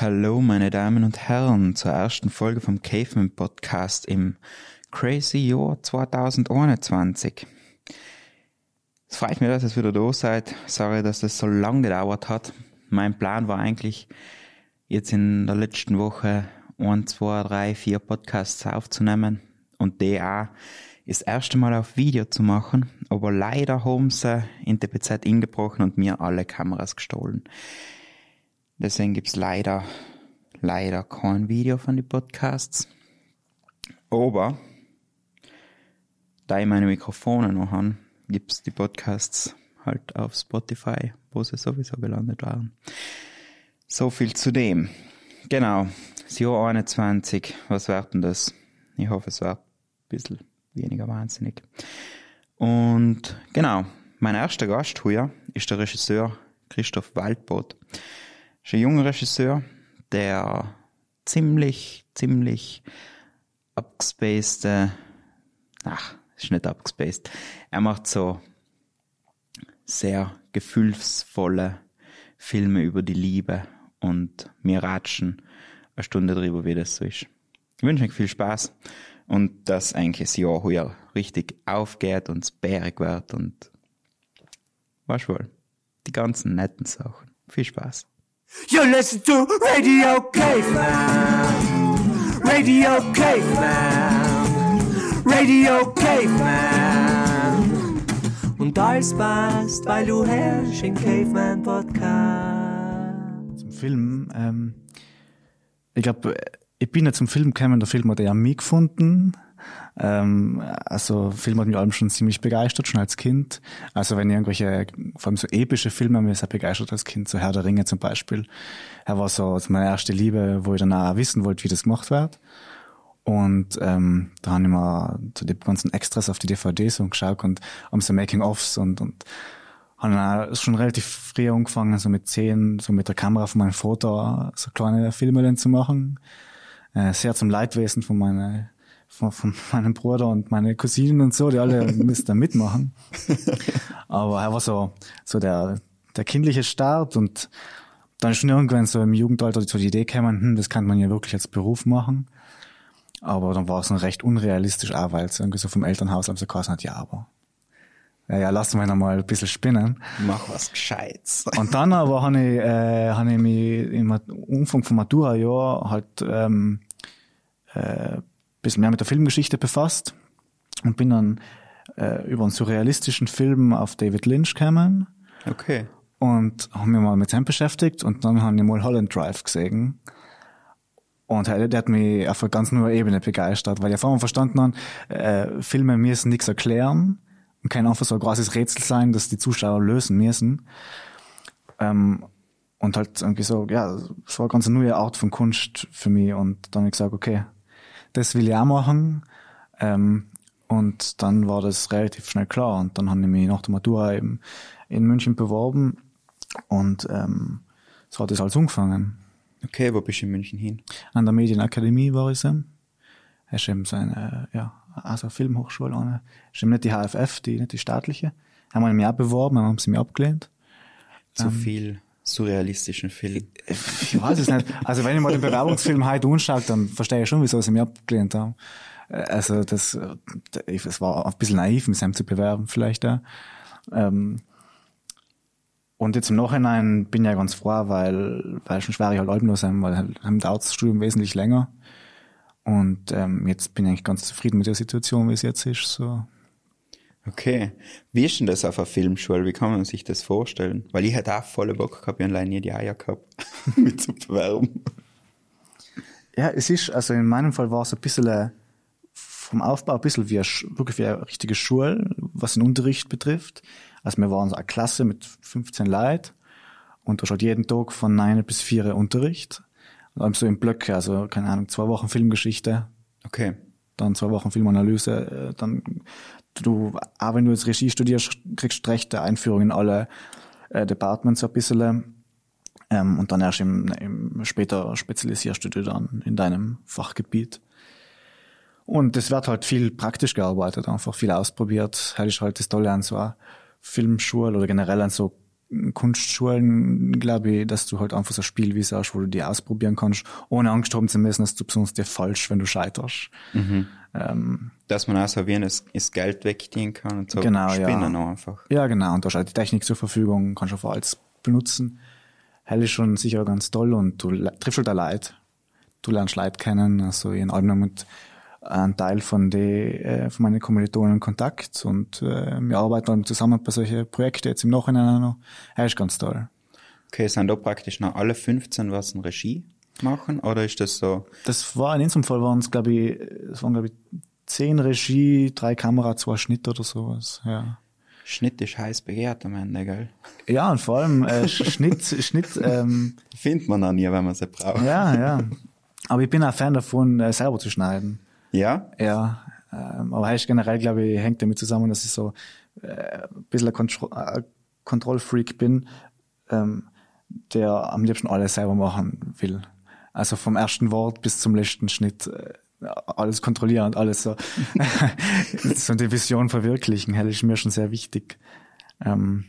Hallo, meine Damen und Herren, zur ersten Folge vom Caveman Podcast im Crazy Jahr 2021. Es freut mich, dass ihr wieder da seid. Sorry, dass das so lang gedauert hat. Mein Plan war eigentlich, jetzt in der letzten Woche ein, zwei, drei, vier Podcasts aufzunehmen und die auch das erste Mal auf Video zu machen, aber leider haben sie in der BZ ingebrochen und mir alle Kameras gestohlen. Deswegen gibt's leider, leider kein Video von den Podcasts. Aber, da ich meine Mikrofone noch habe, gibt's die Podcasts halt auf Spotify, wo sie sowieso gelandet waren. So viel zu dem. Genau, das Jahr 21, was wird denn das? Ich hoffe, es wird ein bisschen weniger wahnsinnig. Und genau, mein erster Gast hier ist der Regisseur Christoph Waldbot. Ist ein junger Regisseur, der ziemlich, ziemlich abgespaced, ach, ist nicht abgespaced. Er macht so sehr gefühlsvolle Filme über die Liebe und wir ratschen eine Stunde drüber, wie das so ist. Ich wünsche euch viel Spaß und dass eigentlich das Jahr hier richtig aufgeht und es bärig wird und was wohl, die ganzen netten Sachen. Viel Spaß. You listen to Radio Caveman. Radio Caveman. Radio Caveman. Und alles passt, weil du herrschst im Caveman Podcast. Zum Film, ähm, ich glaube, ich bin ja zum Film gekommen, der Film hat ja mich gefunden. Ähm, also Film hat mich allem schon ziemlich begeistert, schon als Kind. Also wenn irgendwelche, vor allem so epische Filme, mir sehr begeistert als Kind, so Herr der Ringe zum Beispiel. Er war so meine erste Liebe, wo ich dann auch wissen wollte, wie das gemacht wird. Und ähm, da haben ich mal so die ganzen Extras auf die DVDs und geschaut und haben so Making-ofs und, und haben dann auch schon relativ früh angefangen, so mit zehn, so mit der Kamera von meinem Vater so kleine Filme zu machen. Äh, sehr zum Leidwesen von meiner von, von meinem Bruder und meine Cousinen und so, die alle müssen da mitmachen. Aber er war so, so der, der kindliche Start und dann schon irgendwann so im Jugendalter so die Idee gekommen, hm, das kann man ja wirklich als Beruf machen. Aber dann war es noch recht unrealistisch auch, weil es irgendwie so vom Elternhaus so geheißen hat, ja, aber ja, ja, lass mich noch mal ein bisschen spinnen. Mach was Gescheites. Und dann aber habe ich, äh, hab ich mich im Umfang von Matura-Jahr halt ähm, äh, bisschen mehr mit der Filmgeschichte befasst und bin dann äh, über einen surrealistischen Film auf David Lynch gekommen. Okay. Und haben mich mal mit ihm beschäftigt und dann haben wir mal Holland Drive gesehen. Und der, der hat mich auf einer ganz neuen Ebene begeistert, weil ich vor allem verstanden habe, äh, Filme müssen nichts erklären und kann einfach so ein großes Rätsel sein, das die Zuschauer lösen müssen. Ähm, und halt irgendwie so, ja, es war eine ganz neue Art von Kunst für mich und dann habe ich gesagt, okay, das will ich auch machen. Ähm, und dann war das relativ schnell klar. Und dann habe ich mich nach der Matura eben in München beworben und ähm, so hat es alles angefangen. Okay, wo bist du in München hin? An der Medienakademie war ich so. Es ist eben so eine, ja, also Filmhochschule. Eine. ist eben nicht die HFF, die, nicht die staatliche. Haben wir mich auch beworben, haben sie mich abgelehnt. Zu ähm, viel surrealistischen Film. Ich weiß es nicht. Also wenn ich mal den Bewerbungsfilm heute anschaue, dann verstehe ich schon, wieso sie mich abgelehnt haben. Also das, es war ein bisschen naiv, mich zu bewerben vielleicht da. Ähm, und jetzt im Nachhinein bin ich ja ganz froh, weil, weil schon schwer ich halt albenlos sein, weil haben dauert das Studium wesentlich länger. Und ähm, jetzt bin ich eigentlich ganz zufrieden mit der Situation, wie es jetzt ist. So. Okay. Wie ist denn das auf einer Filmschule? Wie kann man sich das vorstellen? Weil ich hätte auch volle Bock gehabt, ich allein nie die Eier gehabt, mit zu bewerben. Ja, es ist, also in meinem Fall war es ein bisschen äh, vom Aufbau ein bisschen wie eine, wirklich wie eine richtige Schule, was den Unterricht betrifft. Also wir waren so eine Klasse mit 15 Leuten und da schaut jeden Tag von 9 bis 4 Unterricht. Und dann so in Blöcke, also keine Ahnung, zwei Wochen Filmgeschichte. Okay. Dann zwei Wochen Filmanalyse, äh, dann du, auch wenn du jetzt Regie studierst, kriegst du rechte Einführung in alle äh, Departments ein bisschen. Ähm, und dann erst im, im später spezialisierst du dich dann in deinem Fachgebiet. Und es wird halt viel praktisch gearbeitet, einfach viel ausprobiert. Das ist halt das Tolle an so einer Filmschule oder generell an so Kunstschulen, glaube ich, dass du halt einfach so ein Spiel wie hast, wo du die ausprobieren kannst, ohne Angst haben zu müssen, dass du besonders dir falsch, wenn du scheiterst. Ähm, Dass man auch so wie ein das Geld wegdienen kann und so Genau, spinnen ja. einfach. Ja, genau. Und da ist halt die Technik zur Verfügung, kannst du einfach alles benutzen. Hell ist schon sicher ganz toll und du triffst halt auch Leute. Du lernst Leute kennen. Also ich habe mit einem Teil von die, äh, von meinen Kommilitonen in Kontakt und äh, wir arbeiten dann zusammen bei solchen Projekten jetzt im Nachhinein noch. Er ist ganz toll. Okay, sind da praktisch noch alle 15 was in Regie machen oder ist das so? Das war in unserem Fall waren es, glaube ich, es waren, glaube ich, zehn Regie, drei Kamera, zwei Schnitt oder sowas. Ja. Schnitt ist heiß begehrt am Ende, gell? Ja, und vor allem äh, Sch- Schnitt, Schnitt, ähm, Findet man auch nie, wenn man sie braucht. Ja, ja. Aber ich bin auch Fan davon, äh, selber zu schneiden. Ja? Ja. Ähm, aber heißt generell, glaube ich, hängt damit zusammen, dass ich so äh, ein bisschen ein Kontro äh, Kontrollfreak bin, ähm, der am liebsten alles selber machen will. Also vom ersten Wort bis zum letzten Schnitt äh, alles kontrollieren und alles so, so die Vision verwirklichen, das ist mir schon sehr wichtig. Ähm,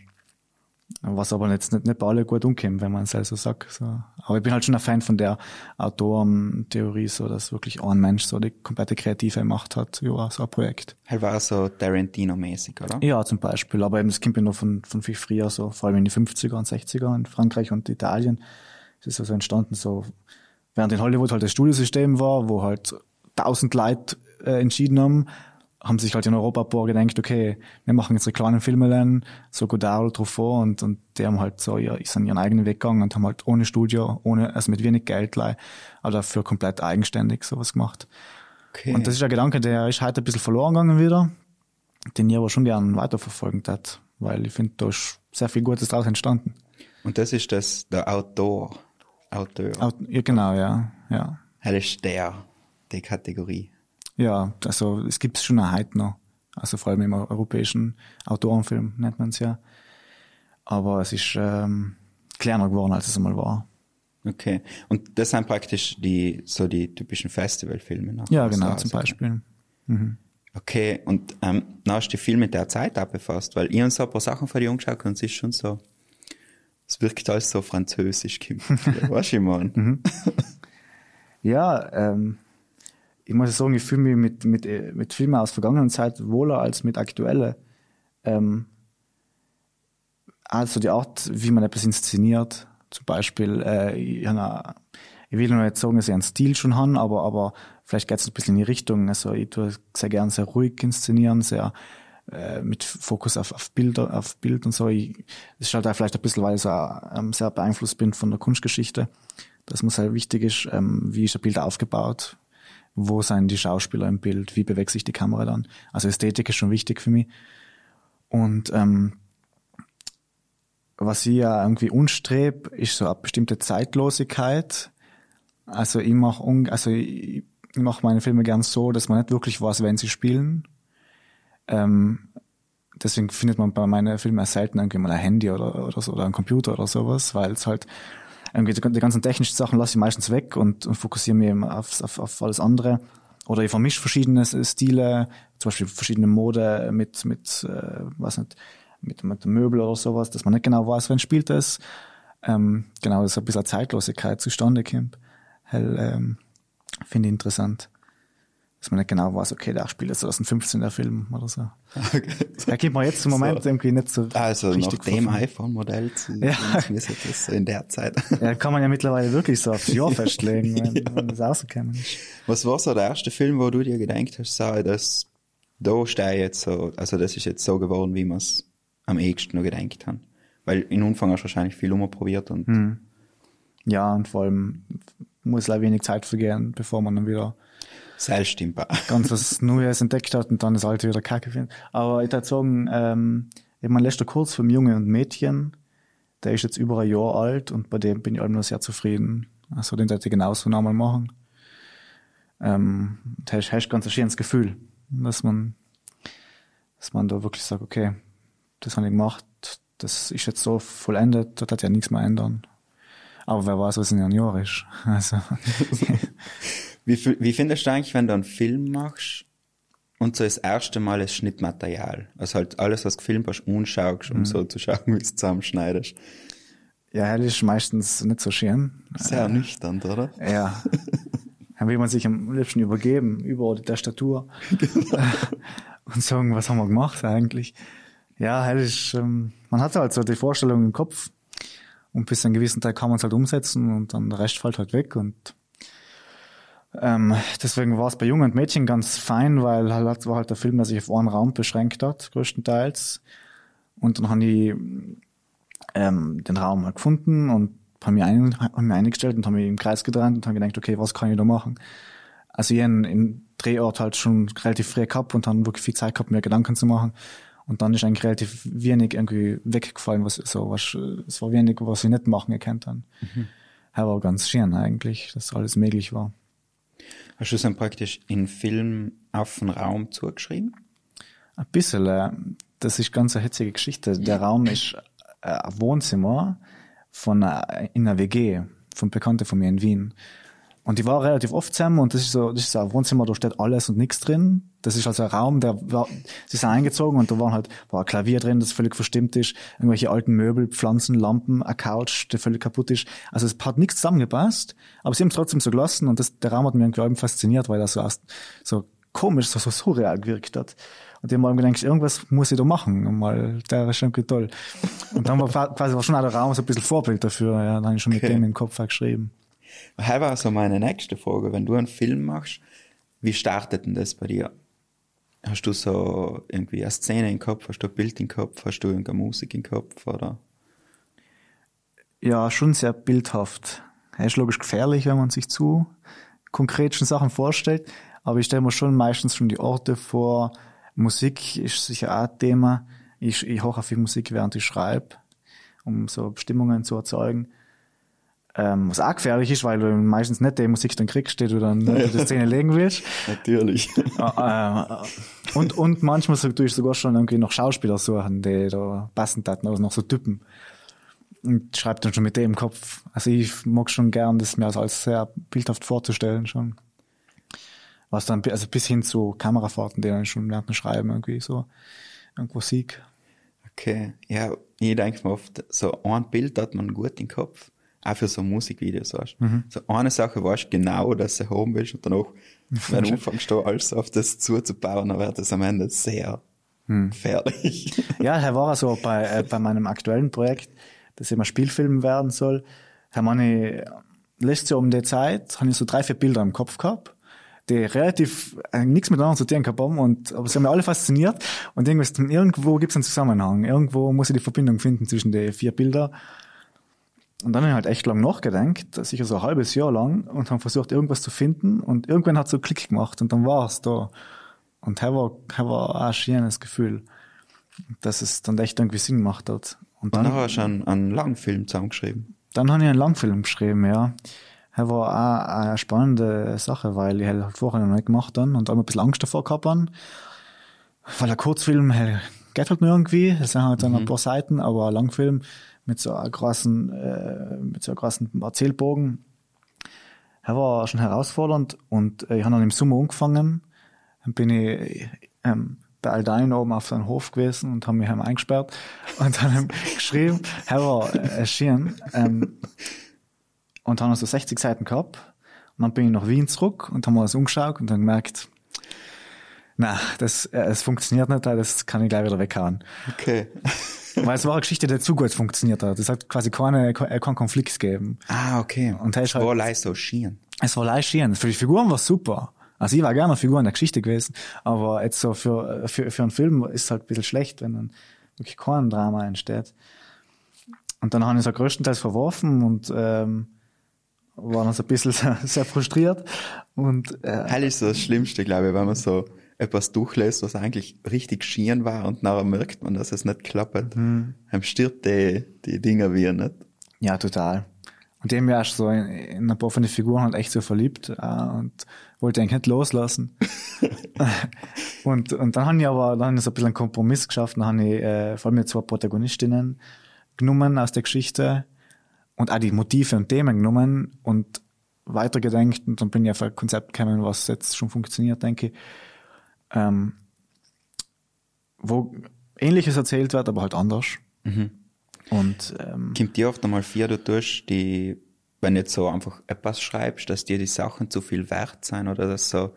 was aber jetzt nicht, nicht bei alle gut umkommt, wenn man es also sagt. So. Aber ich bin halt schon ein Fan von der Autorentheorie, so dass wirklich ein Mensch so die komplette kreative Macht hat über so ein Projekt. Halt war so Tarantino-mäßig, oder? Ja, zum Beispiel. Aber eben, das kommt ja noch von, von viel früher, so vor allem in die 50er und 60er in Frankreich und Italien. Es ist also entstanden, so während in Hollywood halt das Studiosystem war, wo halt tausend Leute äh, entschieden haben, haben sich halt in Europa ein paar gedacht, okay, wir machen jetzt kleine Filme lernen, so Godard, Truffaut und, und die haben halt so, ja, sind ihren eigenen Weg gegangen und haben halt ohne Studio, ohne, also mit wenig Geld, aber dafür komplett eigenständig sowas gemacht. Okay. Und das ist ein Gedanke, der ist heute ein bisschen verloren gegangen wieder, den ich aber schon gern weiterverfolgen hat, weil ich finde, da ist sehr viel Gutes draus entstanden. Und das ist das, der Outdoor. Autor. Au- Ja, genau, ja, ja. Das ist der, die Kategorie. Ja, also es gibt es schon auch heute noch. Also vor allem im europäischen Autorenfilm nennt man es ja. Aber es ist ähm, kleiner geworden, als es einmal war. Okay. Und das sind praktisch die, so die typischen Festivalfilme. ne? Ja, genau, zum rauskommen. Beispiel. Okay, und ähm, dann hast du dich viel mit der Zeit auch befasst, weil ich habe so ein paar Sachen von dir angeschaut und es ist schon so, es wirkt alles so französisch. weißt du, ich mein? Ja, ähm, ich muss sagen, ich fühle mich mit, mit, äh, mit Filmen aus vergangenen Zeit wohler als mit aktuellen. Ähm, also die Art, wie man etwas inszeniert, zum Beispiel, äh, ich, eine, ich will noch nicht sagen, dass ich einen Stil schon habe, aber, aber vielleicht geht es ein bisschen in die Richtung. Also ich tue sehr gern sehr ruhig inszenieren, sehr äh, mit Fokus auf, auf Bilder, auf Bild und so. Ich, das ist halt auch vielleicht ein bisschen, weil ich so, ähm, sehr beeinflusst bin von der Kunstgeschichte. Das muss halt wichtig ist, ähm, wie ist ein Bild aufgebaut, wo sind die Schauspieler im Bild, wie bewegt sich die Kamera dann. Also Ästhetik ist schon wichtig für mich. Und ähm, was ich ja irgendwie unstreb, ist so eine bestimmte Zeitlosigkeit. Also ich mache also ich, ich mach meine Filme gern so, dass man nicht wirklich weiß, wenn sie spielen. Ähm, deswegen findet man bei meinen Filmen selten irgendwie mal ein Handy oder, oder so oder ein Computer oder sowas, weil es halt die, ganzen technischen Sachen lasse ich meistens weg und, und fokussiere mich eben auf, auf, auf alles andere. Oder ich vermische verschiedene Stile, zum Beispiel verschiedene Mode mit, mit, äh, was nicht, mit, mit Möbel oder sowas, dass man nicht genau weiß, wann spielt es. Ähm, genau, dass ein bisschen Zeitlosigkeit zustande kommt. Ähm, finde ich interessant. Dass man nicht genau weiß, okay, der spielt jetzt 2015 der Film oder so. Da geht man jetzt im Moment So. irgendwie nicht so Also nach richtig dem iPhone-Modell zu Ja. wie sich das so in der Zeit. Ja, kann man ja mittlerweile wirklich so aufs Jahr festlegen, wenn, wenn das rausgekommen ist. Was war so der erste Film, wo du dir gedacht hast, so, das, da stehe ich jetzt so, also das ist jetzt so geworden, wie man es am ehesten noch gedacht haben. Weil in Anfang hast du wahrscheinlich viel umprobiert und Hm. Ja, und vor allem muss leider wenig Zeit vergehen, bevor man dann wieder Auch. ganz was Neues entdeckt hat und dann das alte wieder kacke findet. Aber ich würde sagen, ähm, ich mein letzter Kurs vom Junge und Mädchen, der ist jetzt über ein Jahr alt und bei dem bin ich allem noch sehr zufrieden. Also den hätte ich genauso nochmal machen. Ähm, da hast hast ganz ein schönes Gefühl, dass man, dass man da wirklich sagt, okay, das habe ich gemacht, das ist jetzt so vollendet, das hat ja nichts mehr ändern. Aber wer weiß, was in einem Jahr ist. Also, Wie, wie findest du eigentlich, wenn du einen Film machst, Und so das erste Mal das Schnittmaterial. Also halt alles, was gefilmt hast, anschaust, um so zu schauen, wie du es zusammenschneidest. Ja, das ist meistens nicht so schön. Sehr ernüchternd, oder? Ja. Dann will man sich am liebsten übergeben, über die Tastatur. und sagen, was haben wir gemacht eigentlich? Ja, halt ist, ähm, man hat halt so die Vorstellung im Kopf und bis zu einem gewissen Teil kann man es halt umsetzen und dann der Rest fällt halt weg und ähm, deswegen war es bei Jungen und Mädchen ganz fein, weil halt war halt der Film, der sich auf einen Raum beschränkt hat, größtenteils. Und dann haben die ähm, den Raum halt gefunden und haben mich, ein, haben mich eingestellt und haben mich im Kreis gedreht und haben gedacht, okay, was kann ich da machen? Also ich habe im Drehort halt schon relativ früh gehabt und haben wirklich viel Zeit gehabt, mir Gedanken zu machen. Und dann ist eigentlich relativ wenig irgendwie weggefallen, was so, was, es war wenig, was ich nicht machen gekannt habe. Mhm. War ganz schön eigentlich, dass alles möglich war. Hast du es dann praktisch in Film auf den Raum zugeschrieben? Ein bisschen. Äh, das ist ganz eine hitzige Geschichte. Der Raum ist äh, ein Wohnzimmer von äh, in einer WG von Bekannten von mir in Wien. Und die war relativ oft zusammen und das ist so, das ist so ein Wohnzimmer, da steht alles und nichts drin. Das ist also ein Raum, der war, sie sind eingezogen und da waren halt, war ein Klavier drin, das völlig verstimmt ist, irgendwelche alten Möbel, Pflanzen, Lampen, ein Couch, der völlig kaputt ist. Also es hat nichts zusammengepasst, aber sie haben es trotzdem so gelassen und das, der Raum hat mich irgendwie fasziniert, weil er so, so komisch, so, so surreal gewirkt hat. Und dem haben gedacht, irgendwas muss ich da machen, mal, der ist irgendwie toll. Und dann war quasi war schon auch der Raum so ein bisschen Vorbild dafür, ja, dann habe ich schon okay. mit dem im Kopf geschrieben. Hier war so meine nächste Frage. Wenn du einen Film machst, wie startet denn das bei dir? Hast du so irgendwie eine Szene im Kopf, hast du ein Bild im Kopf, hast du irgendeine Musik im Kopf, oder? Ja, schon sehr bildhaft. Es ist logisch gefährlich, wenn man sich zu konkreten Sachen vorstellt, aber ich stelle mir schon meistens schon die Orte vor. Musik ist sicher auch ein Thema. Ich, ich höre viel Musik, während ich schreibe, um so Bestimmungen zu erzeugen. Ähm, was auch gefährlich ist, weil du meistens nicht die Musik dann kriegst, die du dann ja. in die Szene legen willst. Natürlich. Äh, äh, und, und manchmal so, tue ich sogar schon irgendwie noch Schauspieler suchen, die da passend hatten, also noch so Typen. Und schreibe dann schon mit dem im Kopf. Also ich mag schon gern, das mir als sehr bildhaft vorzustellen schon. Was dann, also bis hin zu Kamerafahrten, die dann schon dem Schreiben irgendwie so irgendwo Sieg. Okay, ja, ich denke mir oft, so ein Bild hat man gut im Kopf auch für so Musikvideos, weißt mhm. So eine Sache weißt du genau, dass du haben willst und danach, wenn du anfängst, da alles auf das zuzubauen, dann wird das am Ende sehr mhm. gefährlich. Ja, Herr war so bei, äh, bei meinem aktuellen Projekt, das immer Spielfilm werden soll, Herr Manni, letztes Jahr um die Zeit, habe ich so drei, vier Bilder im Kopf gehabt die relativ äh, nichts miteinander zu tun gehabt haben, und, aber sie haben mich alle fasziniert und irgendwas, irgendwo gibt es einen Zusammenhang. Irgendwo muss ich die Verbindung finden zwischen den vier Bildern. Und dann habe ich halt echt lang nachgedacht, sicher so ein halbes Jahr lang, und haben versucht, irgendwas zu finden. Und irgendwann hat es so Klick gemacht und dann war es da. Und das war, das war auch ein schönes Gefühl, dass es dann echt irgendwie Sinn gemacht hat. Und dann, dann hast du einen, einen Langfilm zusammengeschrieben. Dann habe ich einen Langfilm geschrieben, ja. Das war auch eine spannende Sache, weil ich halt vorher noch nicht gemacht habe und auch ein bisschen Angst davor gehabt habe. Weil ein Kurzfilm hey, geht halt nur irgendwie, das sind halt dann mhm. ein paar Seiten, aber ein Langfilm, mit so einem großen, äh, mit so einem großen Erzählbogen. Er war schon herausfordernd und äh, ich habe dann im Sommer angefangen. Dann bin ich ähm, bei Aldein oben auf seinem Hof gewesen und haben mich heim eingesperrt und dann geschrieben, er war äh, erschienen ähm, und haben so 60 Seiten gehabt. Und dann bin ich nach Wien zurück und haben wir das umgeschaut und dann gemerkt, na, das, äh, es funktioniert nicht, das kann ich gleich wieder weghauen. Okay. Weil es war eine Geschichte, die zu gut funktioniert hat. Es hat quasi keine, keinen Konflikt gegeben. Ah, okay. Und es war leicht so schieren. Es war leicht schieren. Für die Figuren war es super. Also ich war gerne eine Figur in der Geschichte gewesen, aber jetzt so für, für, für einen Film ist es halt ein bisschen schlecht, wenn dann wirklich kein Drama entsteht. Und dann habe ich es auch größtenteils verworfen und ähm, war dann so ein bisschen sehr, sehr frustriert. Und, äh, Hell ist so das Schlimmste, glaube ich, wenn man so etwas durchlässt, was eigentlich richtig schieren war und nachher merkt man, dass es nicht klappt. Mhm. Einem stirbt die, die Dinger wie nicht. Ja, total. Und dem war ich so in, in ein paar von den Figuren halt echt so verliebt äh, und wollte eigentlich nicht loslassen. und, und dann habe ich aber dann so ein bisschen einen Kompromiss geschafft. Dann habe ich äh, vor allem zwei Protagonistinnen genommen aus der Geschichte und auch die Motive und Themen genommen und weitergedenkt und dann bin ich auf ein Konzept gekommen, was jetzt schon funktioniert, denke ich ähm, wo Ähnliches erzählt wird, aber halt anders. Und ähm, Kommt dir oft einmal vier, du tust die, wenn du jetzt so einfach etwas schreibst, dass dir die Sachen zu viel wert sein oder dass so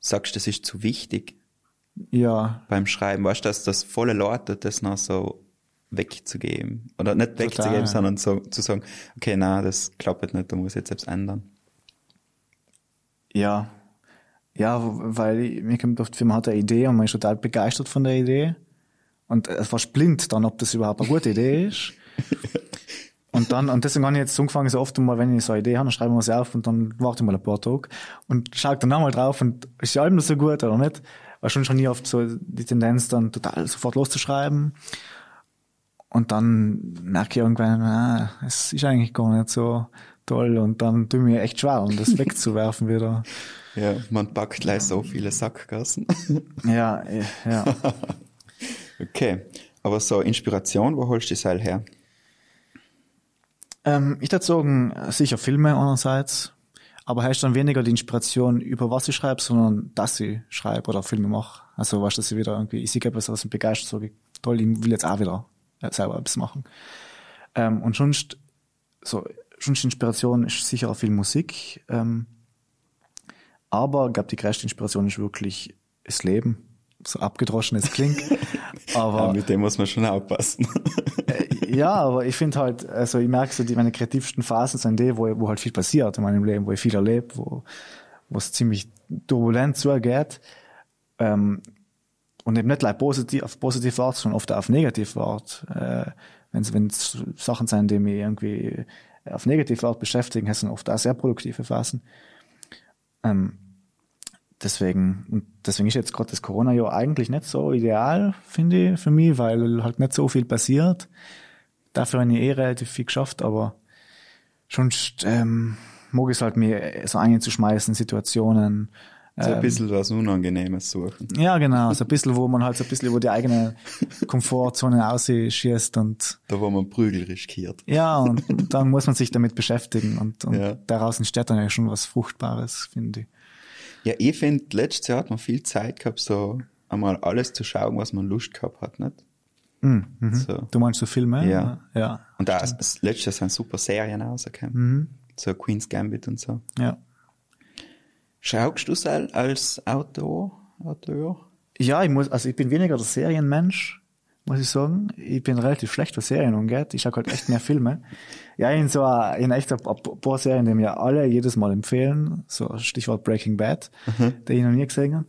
sagst, das ist zu wichtig ja, beim Schreiben, weißt du, dass das volle Leute das noch so wegzugeben. Oder nicht wegzugeben, ja. sondern so, zu sagen, okay, na, das klappt nicht, da muss ich jetzt selbst ändern. ja, ja, weil ich- mir kommt oft, man hat eine Idee und man ist total begeistert von der Idee. Und es war blind dann, ob das überhaupt eine gute Idee ist. Und dann, und deswegen habe ich jetzt so angefangen, so oft mal, wenn ich so eine Idee habe, dann schreibe ich mir sie auf und dann warte ich mal ein paar Tage und schaue dann nochmal drauf und ist die Album so gut oder nicht? Weil schon schon nie oft so die Tendenz dann total sofort loszuschreiben. Und dann merke ich irgendwann, ah, es ist eigentlich gar nicht so toll und dann tue ich mir echt schwer, um das wegzuwerfen wieder. Ja, man packt gleich so viele Sackgassen. Ja, ja. okay. Aber so Inspiration, wo holst du die Seil her? ähm, ich würde sagen, sicher Filme einerseits, aber heißt dann weniger die Inspiration über was ich schreibe, sondern dass ich schreibe oder Filme mache. Also weißt du, dass ich wieder irgendwie, ich sehe etwas, was mich begeistert, sage toll, ich will jetzt auch wieder äh, selber etwas machen. Ähm, und sonst, so, sonst Inspiration ist sicher auch viel Musik, ähm, aber ich glaube, die größte Inspiration ist wirklich das Leben. So abgedroschen es klingt. aber Ja, mit dem muss man schon aufpassen. ja, aber ich finde halt, also ich merke so, die meine kreativsten Phasen sind die, wo, wo halt viel passiert in meinem Leben, wo ich viel erlebe, wo wo es ziemlich turbulent zugeht. Ähm, und eben nicht gleich positiv, auf positive Art, sondern oft auch auf negative Art. Äh, wenn es Sachen sind, die mich irgendwie auf negative Art beschäftigen, das sind oft auch sehr produktive Phasen. Ähm, deswegen, und deswegen ist jetzt gerade das Corona-Jahr eigentlich nicht so ideal, finde ich, für mich, weil halt nicht so viel passiert. Dafür habe ich eh relativ viel geschafft, aber sonst ähm, mag ich es halt mir so einzuschmeißen, Situationen. So ein bisschen was Unangenehmes suchen. Ja, genau, so ein bisschen, wo man halt so ein bisschen über die eigene Komfortzone ausschießt und Da, wo man Prügel riskiert. ja, und dann muss man sich damit beschäftigen und, und Ja. daraus entsteht dann ja schon was Fruchtbares, finde ich. Ja, ich finde, letztes Jahr hat man viel Zeit gehabt, so einmal alles zu schauen, was man Lust gehabt hat, nicht? So. Du meinst so Filme? Ja. Ja. Und da letztes Jahr sind super Serien rausgekommen. Mhm. So Queen's Gambit und so. Ja. Schaust du es als Autor? Autor? Ja, ich muss, also ich bin weniger der Serienmensch, muss ich sagen. Ich bin relativ schlecht, was Serien angeht. Ich schaue halt echt mehr Filme. Ja, in so a- in echt ein paar Serien, die mir alle jedes Mal empfehlen. So Stichwort Breaking Bad, die ich noch nie gesehen habe.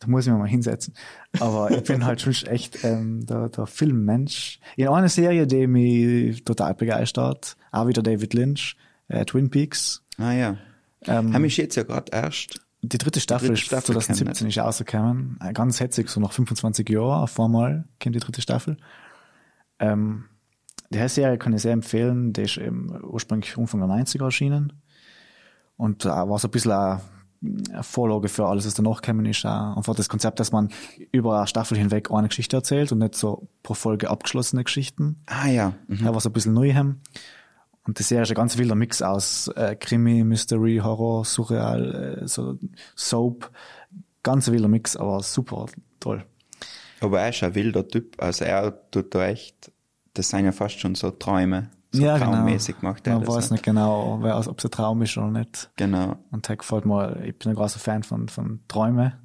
Da muss ich mir mal hinsetzen. Aber ich bin halt schon echt ähm, der, der Filmmensch. In einer Serie, die mich total begeistert, auch wieder David Lynch, äh, Twin Peaks. Ah ja. Ähm, Haben ich jetzt ja gerade erst. Die dritte Staffel, dritte ist Staffel 2017 ist rausgekommen. Äh, Ganz hetzig, so nach 25 Jahren auf einmal kommt die dritte Staffel. Ähm, die Serie kann ich sehr empfehlen. Die ist ursprünglich Anfang der 90er erschienen. Und da war so ein bisschen eine eine Vorlage für alles, was danach gekommen ist. Auch einfach das Konzept, dass man über eine Staffel hinweg eine Geschichte erzählt und nicht so pro Folge abgeschlossene Geschichten. Ah ja. Mhm. Da war so ein bisschen neu haben. Und die Serie ist ein ganz wilder Mix aus äh, Krimi, Mystery, Horror, Surreal, äh, so Soap. Ganz wilder Mix, aber super toll. Aber er ist ein wilder Typ. Also er tut da echt, das sind ja fast schon so Träume. So ja, traummäßig genau. macht er Man das. weiß nicht genau, wer- ob es ein Traum ist oder nicht. Genau. Und da gefällt mir, ich bin ein großer Fan von, von Träume.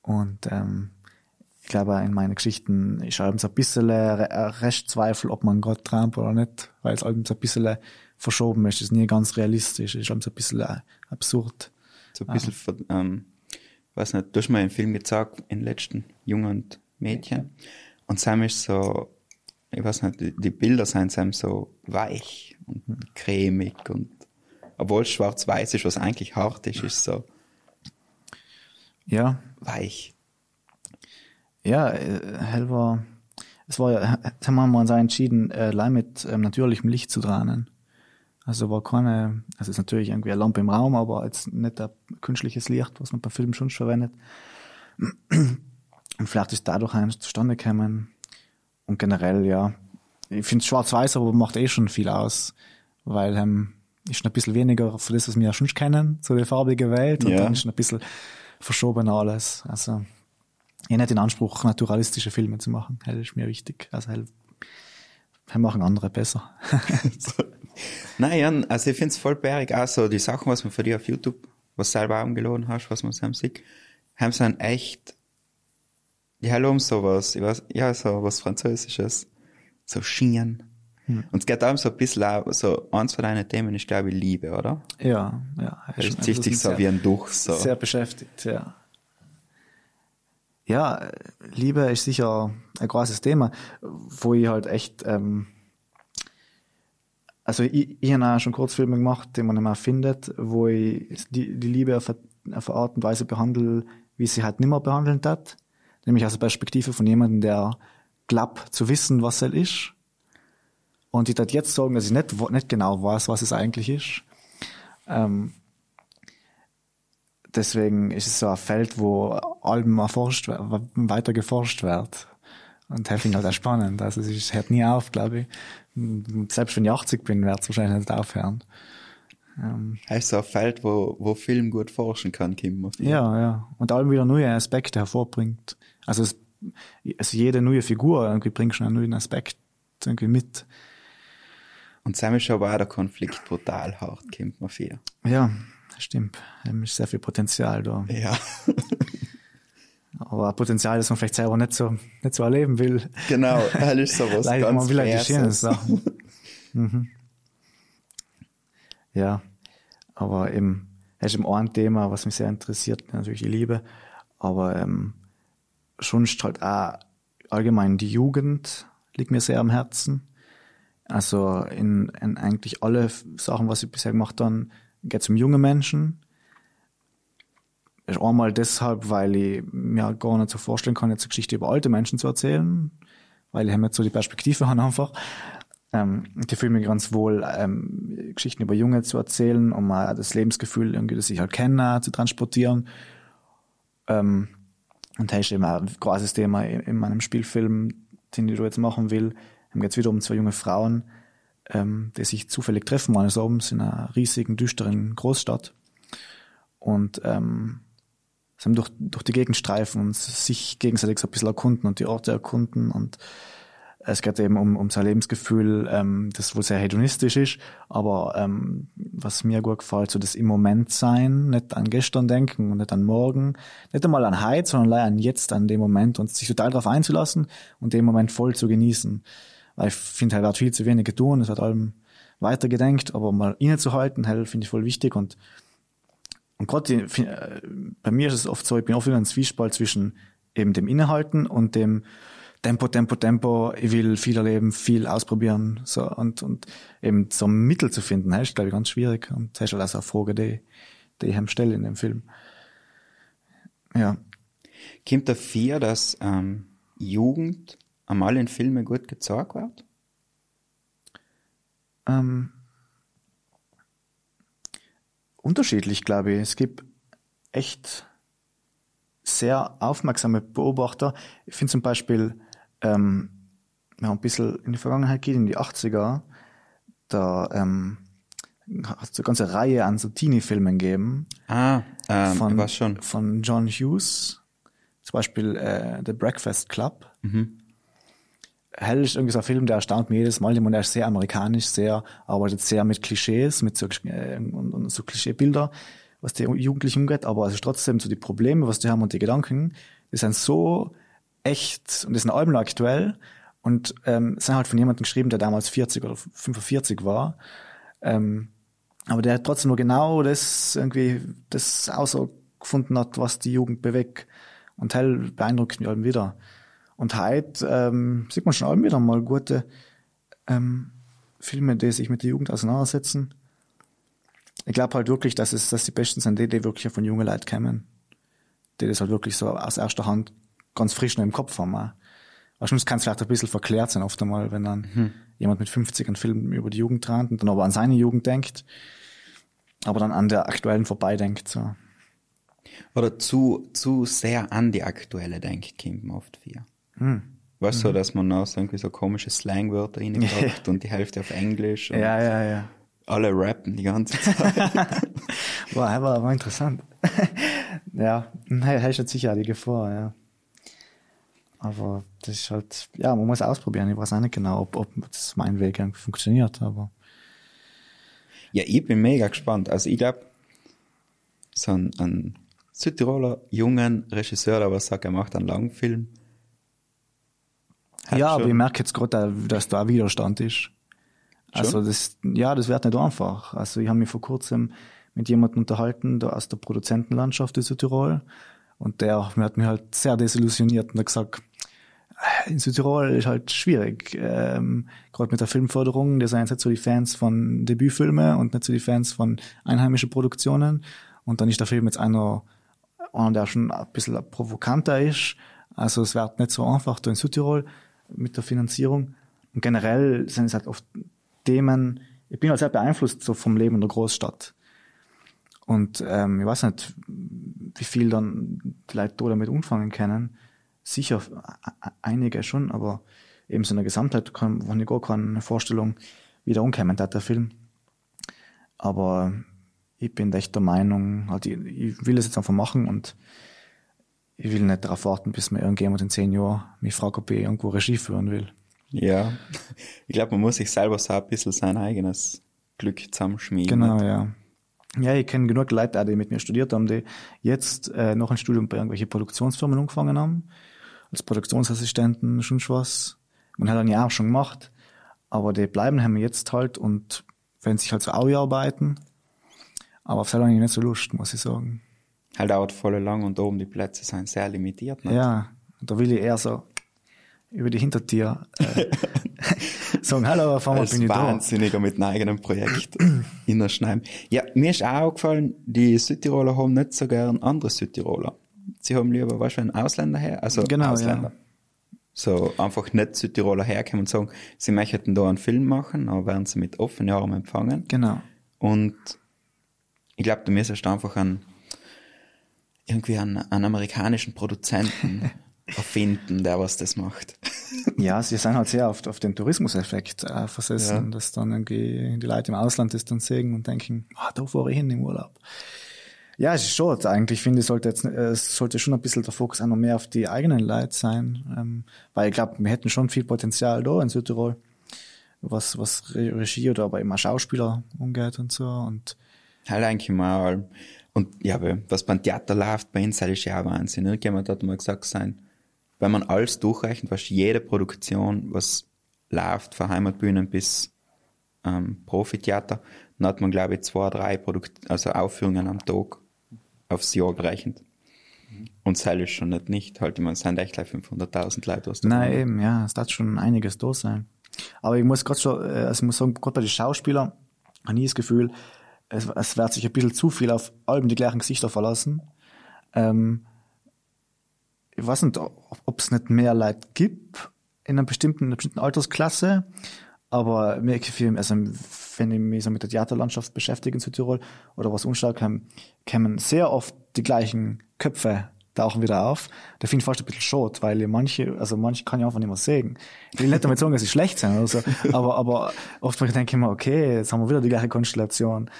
Und ähm, ich glaube, in meinen Geschichten ist so ein bisschen Restzweifel, ob man gerade träumt oder nicht, weil es ein bisschen verschoben ist. Es ist nie ganz realistisch, es ist ein bisschen äh, absurd. So ein bisschen, von, ähm, weiß nicht, du hast mir einen Film gezeigt, in letzten Jungen und Mädchen. Und Sam ist so, ich weiß nicht, die, die Bilder sind Sam so weich und cremig und, obwohl es schwarz-weiß ist, was eigentlich hart ist, ist so Ja, weich. Ja, äh, hell war, es war ja, haben wir uns auch entschieden, äh, allein mit ähm, natürlichem Licht zu drahnen. Also war keine, also es ist natürlich irgendwie eine Lampe im Raum, aber jetzt nicht ein künstliches Licht, was man bei Filmen schon verwendet. Und vielleicht ist dadurch eins zustande gekommen. Und generell, ja, ich finde schwarz-weiß, aber macht eh schon viel aus, weil ähm, ist schon ein bisschen weniger für das, was wir ja schon kennen, so die farbige Welt, und Ja. dann ist schon ein bisschen verschoben alles. Also ich nicht den Anspruch, naturalistische Filme zu machen. Das ist mir wichtig. Also, wir machen andere besser. Nein, also ich finde es voll bärig, auch so die Sachen, was man für dich auf YouTube, was selber angeladen hast, was man zusammen sieht, haben sie dann echt, die haben um sowas, ich weiß, ja, so was Französisches, so Schien. Hm. Und es geht auch so ein bisschen auch, so eins von deinen Themen ist, glaube ich, Liebe, oder? Ja, ja. Das zieht sich so wie ein Duch, so. Sehr beschäftigt, ja. Ja, Liebe ist sicher ein großes Thema, wo ich halt echt, ähm, also ich, ich habe auch schon Kurzfilme gemacht, die man immer findet, wo ich die, die Liebe auf eine, auf eine Art und Weise behandle, wie sie halt nimmer behandelt hat. Nämlich aus der Perspektive von jemandem, der glaubt zu wissen, was er ist. Und ich das jetzt sagen, dass ich nicht, nicht genau weiß, was es eigentlich ist. Ähm, deswegen ist es so ein Feld, wo Alben erforscht, weiter geforscht wird. Und das finde ich halt auch spannend. Also es hört nie auf, glaube ich. Selbst wenn ich 80 bin, wird es wahrscheinlich nicht aufhören. Ähm, heißt so ein Feld, wo, wo Film gut forschen kann, Kim. Ja, ja. Und allem wieder neue Aspekte hervorbringt. Also, es, also jede neue Figur irgendwie bringt schon einen neuen Aspekt irgendwie mit. Und zusammen ist aber auch der Konflikt brutal hart, man viel. Ja, stimmt. Da ist sehr viel Potenzial da. Ja. aber Potenzial, das man vielleicht selber nicht so, nicht so erleben will. Genau, ist sowas Leider, ganz Man will halt die schönen Sachen. mhm. Ja, aber eben, das ist eben ein Thema, was mich sehr interessiert, natürlich die Liebe, aber ähm, schon halt auch allgemein die Jugend liegt mir sehr am Herzen. Also in, in eigentlich alle Sachen, was ich bisher gemacht habe, geht es um junge Menschen. Ist einmal deshalb, weil ich mir gar nicht so vorstellen kann, jetzt eine Geschichte über alte Menschen zu erzählen, weil ich nicht so die Perspektive habe einfach. Ähm, die fühle mich ganz wohl, ähm, Geschichten über Junge zu erzählen, um mal das Lebensgefühl irgendwie, das ich halt kenne, zu transportieren. Ähm, und das ist eben ein großes Thema in, in meinem Spielfilm, den ich jetzt machen will. Dann geht es wieder um zwei junge Frauen, ähm, die sich zufällig treffen eines Abends in einer riesigen, düsteren Großstadt. Und ähm, haben durch, durch die Gegend streifen und sich gegenseitig so ein bisschen erkunden und die Orte erkunden und es geht eben um, um sein Lebensgefühl, ähm, das wohl sehr hedonistisch ist, aber ähm, was mir gut gefällt, so das im Moment sein, nicht an gestern denken und nicht an morgen, nicht einmal an heute, sondern an jetzt, an dem Moment und sich total darauf einzulassen und den Moment voll zu genießen. Weil ich finde, halt wird viel zu wenig getan, es wird allem weitergedenkt, aber mal innezuhalten, halt, finde ich voll wichtig und und gerade äh, bei mir ist es oft so, ich bin oft wieder ein Zwiespalt zwischen eben dem Innehalten und dem Tempo, Tempo, Tempo, ich will viel erleben, viel ausprobieren, so, und, und eben so ein Mittel zu finden, ist, glaube ich, ganz schwierig. Und das ist halt also eine Frage, die, die ich stelle in dem Film. Ja. Kommt dafür, dass ähm, Jugend einmal in Filmen gut gezeigt wird? Ähm, unterschiedlich, glaube ich. Es gibt echt sehr aufmerksame Beobachter. Ich finde zum Beispiel, ähm, ja, ein bisschen in die Vergangenheit geht, in die 80er, da ähm, hat es eine ganze Reihe an so Teenie-Filmen gegeben. Ah, ähm, von, schon? Von John Hughes, zum Beispiel äh, The Breakfast Club. Mhm. Hell ist irgendwie so ein Film, der erstaunt mich jedes Mal. Und er ist sehr amerikanisch, sehr, arbeitet sehr mit Klischees, mit so, äh, und, und so Klischeebilder, was die Jugendlichen umgeht. Aber es ist trotzdem so die Probleme, was die haben und die Gedanken, die sind so echt und das sind Alben aktuell und ähm, sind halt von jemandem geschrieben, der damals 40 oder 45 war. Ähm, aber der trotzdem nur genau das irgendwie das gefunden hat, was die Jugend bewegt. Und hell beeindruckt mich Alben wieder. Und heute ähm, sieht man schon Alben wieder mal gute ähm, Filme, die sich mit der Jugend auseinandersetzen. Ich glaube halt wirklich, dass es dass die besten sind, die, die wirklich von jungen Leuten kommen. Die das halt wirklich so aus erster Hand ganz frisch noch im Kopf haben. Auch. Wahrscheinlich kann es vielleicht ein bisschen verklärt sein, oft einmal, wenn dann mhm. jemand mit 50 einen Film über die Jugend trennt und dann aber an seine Jugend denkt, aber dann an der aktuellen vorbeidenkt. So. Oder zu, zu sehr an die aktuelle denkt, kommt man oft viel. Mhm. Weißt du, mhm. so, dass man noch so irgendwie so komische Slangwörter reinpackt und die Hälfte auf Englisch. Und ja, ja, ja. Alle rappen die ganze Zeit. War, war interessant. ja, ist jetzt sicher die Gefahr, ja. Aber das ist halt, ja, man muss ausprobieren. Ich weiß auch nicht genau, ob, ob das mein Weg irgendwie funktioniert, aber. Ja, ich bin mega gespannt. Also ich glaube, so ein, ein Südtiroler jungen Regisseur, der was sagt, er macht einen Langfilm. Hat ja, aber schon- ich merke jetzt gerade, dass da Widerstand ist. Also das, ja, das wird nicht einfach. Also ich habe mich vor kurzem mit jemandem unterhalten, da aus der Produzentenlandschaft in Südtirol. Und der hat mich halt sehr desillusioniert und hat gesagt, "Äh, in Südtirol ist halt schwierig. Ähm, Gerade mit der Filmförderung, da sind jetzt nicht so die Fans von Debütfilmen und nicht so die Fans von einheimischen Produktionen. Und dann ist der Film jetzt einer, einer der schon ein bisschen provokanter ist. Also es wird nicht so einfach da in Südtirol mit der Finanzierung. Und generell sind es halt oft Themen, ich bin halt sehr beeinflusst so vom Leben in der Großstadt. Und ähm, ich weiß nicht, wie viel dann die Leute da damit umfangen können. Sicher einige schon, aber eben so in der Gesamtheit kann, habe ich gar keine Vorstellung, wie der umkommen hat, der Film. Aber ich bin echt der Meinung, halt, ich, ich will es jetzt einfach machen und ich will nicht darauf warten, bis mir irgendjemand in zehn Jahren mich fragt, ob ich irgendwo Regie führen will. Ja, ich glaube, man muss sich selber so ein bisschen sein eigenes Glück zusammenschmieden. Genau, ja. Ja, ich kenne genug Leute, auch, die mit mir studiert haben, die jetzt äh, noch ein Studium bei irgendwelchen Produktionsfirmen angefangen haben. Als Produktionsassistenten, schon was. Man hat dann ja auch schon gemacht. Aber die bleiben haben jetzt halt und wenn sich halt so auch arbeiten. Aber auf selber nicht so Lust, muss ich sagen. Halt dauert voll lang und oben die Plätze sind sehr limitiert. nicht? Ja, da will ich eher so über die Hintertür äh, sagen, hallo, auf einmal bin ich da. Wahnsinniger mit einem eigenen Projekt innerschneiden. Ja, mir ist auch aufgefallen, die Südtiroler haben nicht so gern andere Südtiroler. Sie haben lieber, weißt du, einen Ausländer her, also Genau, Ausländer. So einfach nicht Südtiroler herkommen und sagen, sie möchten da einen Film machen, aber werden sie mit offenen Armen empfangen. Genau. Und ich glaube, du müsstest einfach einen, irgendwie einen, einen amerikanischen Produzenten erfinden, der was das macht. Ja, sie sind halt sehr oft auf den Tourismuseffekt äh, versessen, Ja. dass dann irgendwie die Leute im Ausland das dann sehen und denken, ah, da fahre ich hin im Urlaub. Ja, es ist schon, eigentlich finde ich, sollte jetzt, äh, es sollte schon ein bisschen der Fokus auch noch mehr auf die eigenen Leute sein, ähm, weil ich glaube, wir hätten schon viel Potenzial da in Südtirol, was, was Re- Regie oder aber immer Schauspieler umgeht und so und Halt eigentlich mal. Und ja, aber was beim Theater läuft, bei uns, ist ja auch Wahnsinn. Irgendjemand hat mal gesagt sein, wenn man alles durchrechnet, was jede Produktion, was läuft, von Heimatbühnen bis ähm, Profitheater, dann hat man, glaube ich, zwei, drei Produkt also Aufführungen am Tag aufs Jahr gerechnet. Und das ist schon nicht nicht. Halt, ich meine, es sind echt gleich 500.000 Leute, was Nein, eben, ja, es darf schon einiges da sein. Aber ich muss gerade schon, äh, also ich muss sagen, gerade bei den Schauspielern habe ich das Gefühl, es, es wird sich ein bisschen zu viel auf allem die gleichen Gesichter verlassen. Ähm, ich weiß nicht, ob es nicht mehr Leute gibt in einer bestimmten, in einer bestimmten Altersklasse, aber mir gefühl, also wenn ich mich so mit der Theaterlandschaft beschäftige in Südtirol oder was unstark haben, kommen sehr oft die gleichen Köpfe tauchen wieder auf. Da finde ich fast ein bisschen schade, weil manche, also manche kann ich einfach nicht mehr sehen. Ich will nicht damit sagen, dass sie schlecht sind oder so, aber, aber oft denke ich mir, okay, jetzt haben wir wieder die gleiche Konstellation.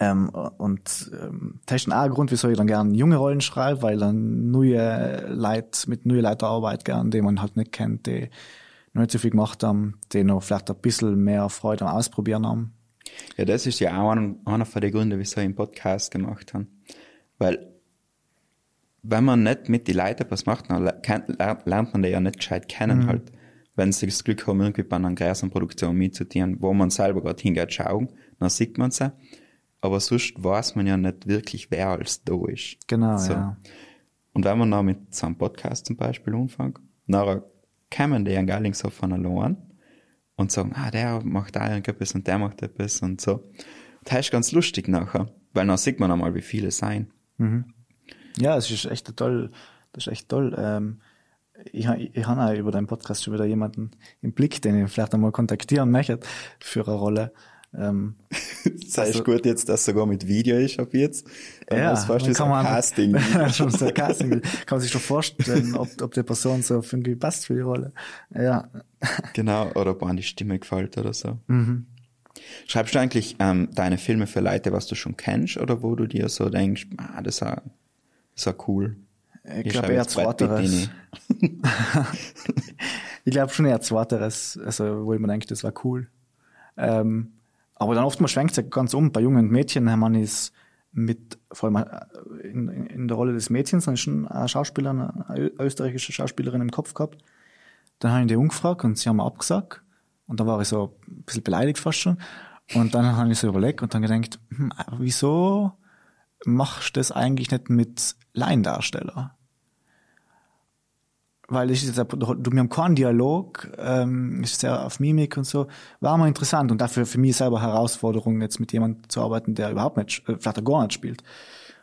Ähm, und ähm, das ist auch ein Grund, wieso ich dann gerne junge Rollen schreibe, weil dann neue Leute, mit neuen Leuten arbeite gern, die man halt nicht kennt, die noch nicht so viel gemacht haben, die noch vielleicht ein bisschen mehr Freude am Ausprobieren haben. Ja, das ist ja auch ein, einer von den Gründen, wieso ich einen Podcast gemacht habe. Weil, wenn man nicht mit den Leuten was macht, dann lernt man die ja nicht gescheit kennen halt. Wenn sie das Glück haben, irgendwie bei einer größeren Produktion mitzutieren, wo man selber gerade hingeht schauen, dann sieht man sie. Aber sonst weiß man ja nicht wirklich, wer alles da ist. Genau, So. ja. Und wenn man dann mit so einem Podcast zum Beispiel anfängt, nachher kommen die an Garlingshof von allein und sagen, ah, der macht da irgendetwas und der macht etwas und so. Das ist ganz lustig nachher, weil dann sieht man einmal, wie viele sein. Ja, es ist echt toll, das ist echt toll. Ähm, ich, ha- ich habe auch über deinen Podcast schon wieder jemanden im Blick, den ich vielleicht einmal kontaktieren möchte für eine Rolle. Ähm, Das heißt gut jetzt, dass sogar mit Video ist ab jetzt. Dann ja, fast dann ein man- Casting. schon so ein Casting. Kann man sich schon vorstellen, ob, ob die Person so irgendwie passt für die Rolle. Ja, genau, oder ob einem die Stimme gefällt oder so. Mhm. Schreibst du eigentlich ähm, deine Filme für Leute, was du schon kennst, oder wo du dir so denkst, ah, das ist auch, ist auch cool? Ich Ich glaube eher zweiteres. Ich glaube schon eher zweiteres, also wo ich mir denke, das war cool. Ähm, aber dann oftmals schwenkt es ja ganz um. Bei jungen Mädchen haben man es mit, vor allem äh, in, in, der Rolle des Mädchens, dann ist schon eine Schauspielerin, eine österreichische Schauspielerin im Kopf gehabt. Dann habe ich die umgefragt und sie haben mir abgesagt. Und dann war ich so ein bisschen beleidigt fast schon. Und dann habe ich so überlegt und dann gedacht, hm, wieso machst du das eigentlich nicht mit Laiendarsteller? weil ich jetzt, du mir haben keinen Dialog, ähm, ist sehr auf Mimik und so, war mal interessant und dafür für mich selber Herausforderung, jetzt mit jemandem zu arbeiten, der überhaupt nicht, äh, vielleicht gar nicht spielt.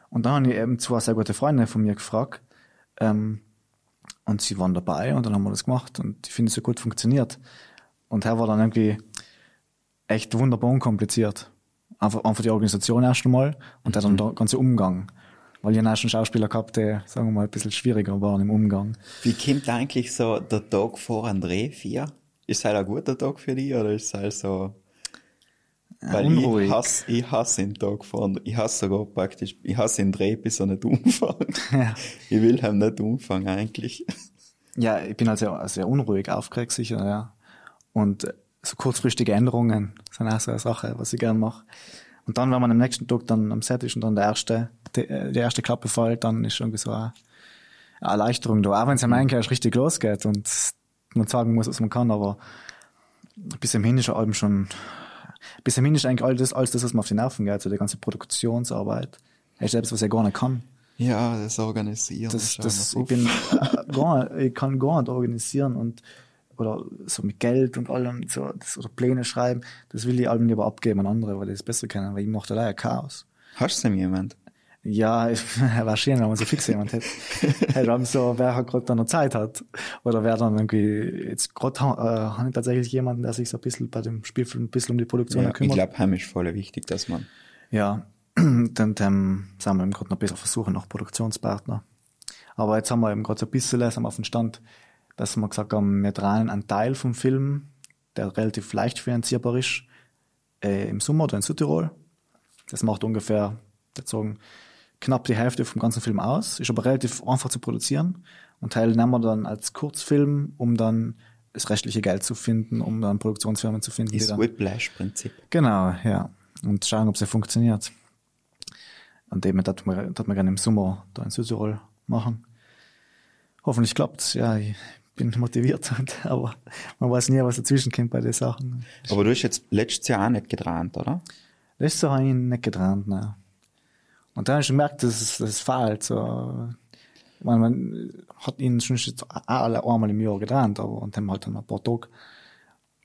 Und dann habe ich eben zwei sehr gute Freunde von mir gefragt, ähm, und sie waren dabei und dann haben wir das gemacht und ich finde es so gut funktioniert. Und her war dann irgendwie echt wunderbar unkompliziert. Einfach, einfach die Organisation erst einmal und dann der ganze Umgang. Weil ich habe schon Schauspieler gehabt, die, sagen wir mal, ein bisschen schwieriger waren im Umgang. Wie kommt eigentlich so der Tag vor einem Dreh, vier? Ist halt ein guter Tag für dich oder ist halt so... Weil unruhig. ich hasse, ich hasse den Tag vor, ich hasse sogar praktisch, ich hasse den Dreh, bis er nicht umfängt. Ja. Ich will halt nicht umfangen eigentlich. Ja, ich bin halt sehr, sehr unruhig, aufgeregt sicher, ja. Und äh, so kurzfristige Änderungen sind auch so eine Sache, was ich gern mache. Und dann, wenn man am nächsten Tag dann am Set ist und dann der erste, die, äh, die erste Klappe fällt, dann ist irgendwie so eine, Erleichterung da. Auch wenn es am erst richtig losgeht und man sagen muss, was man kann, aber bis im hin ist allem schon, bis im hin ist eigentlich all das, alles das, was mir auf die Nerven geht, so die ganze Produktionsarbeit. Ist selbst, was ich gar nicht kann. Ja, das Organisieren. Das, das, ich bin äh, gar, ich kann gar nicht organisieren und oder so mit Geld und allem so das, oder Pläne schreiben, das will ich allem lieber abgeben an andere, weil die das besser kennen, weil ich mache da leider Chaos. Hast du denn jemand? Ja, ich, schön, wenn man so fix jemand hätte. Halt dann so, wer halt gerade dann noch Zeit hat. Oder wer dann irgendwie, jetzt gerade äh, habe ich tatsächlich jemanden, der sich so ein bisschen bei dem Spielfilm ein bisschen um die Produktion Ja, ich kümmert. glaube, heim ist voll wichtig, dass man. Ja, dann, dann sind wir eben gerade noch ein bisschen versuchen nach Produktionspartner. Aber jetzt haben wir eben gerade so ein bisschen langsam auf den Stand, dass wir gesagt haben, wir drehen einen Teil vom Film, der relativ leicht finanzierbar ist, äh, im Sommer oder in Südtirol. Das macht ungefähr, würde sagen, knapp die Hälfte vom ganzen Film aus, ist aber relativ einfach zu produzieren. Und Teil nehmen wir dann als Kurzfilm, um dann das restliche Geld zu finden, um dann Produktionsfirmen zu finden. dann Whiplash-Prinzip. Genau, ja. Und schauen, ob es funktioniert. Und eben, das das wir gerne im Sommer da in Südtirol machen. Hoffentlich klappt's. Ja, ich bin motiviert, aber man weiß nie, was dazwischen kommt bei den Sachen. Aber du hast jetzt letztes Jahr auch nicht gedreht, oder? Letztes Jahr habe ich nicht getrennt, ne. Und dann habe ich gemerkt, dass es, dass es fehlt, so. Meine, man hat ihn schon alle einmal im Jahr getrennt, aber, und dann halt dann ein paar Tage.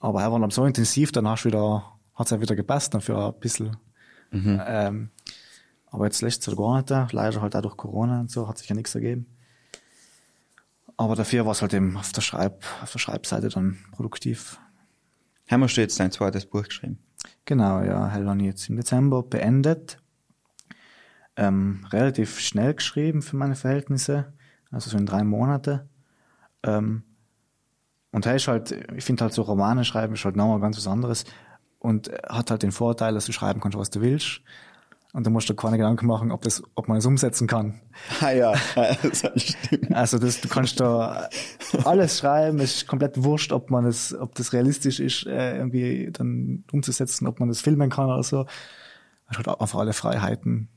Aber er war dann so intensiv, dann hast du wieder, hat's ja wieder gepasst, dann für ein bisschen. Ähm, aber jetzt lässt es gar nicht, da. leider halt auch durch Corona und so, hat sich ja nichts ergeben. Aber dafür war es halt eben auf der Schreib, auf der Schreibseite dann produktiv. Haben wir schon jetzt dein zweites Buch geschrieben? Genau, ja, ich jetzt im Dezember beendet. Ähm, relativ schnell geschrieben für meine Verhältnisse, also so in drei Monate. Ähm, und er ist halt, ich finde halt so Romane schreiben ist halt nochmal ganz was anderes und hat halt den Vorteil, dass du schreiben kannst, was du willst. Und da musst du keine Gedanken machen, ob das, ob man es umsetzen kann. Ah ja, das stimmt. Also das, du kannst da alles schreiben, es ist komplett wurscht, ob man es, ob das realistisch ist, äh, irgendwie dann umzusetzen, ob man das filmen kann oder so. Es hat einfach alle Freiheiten.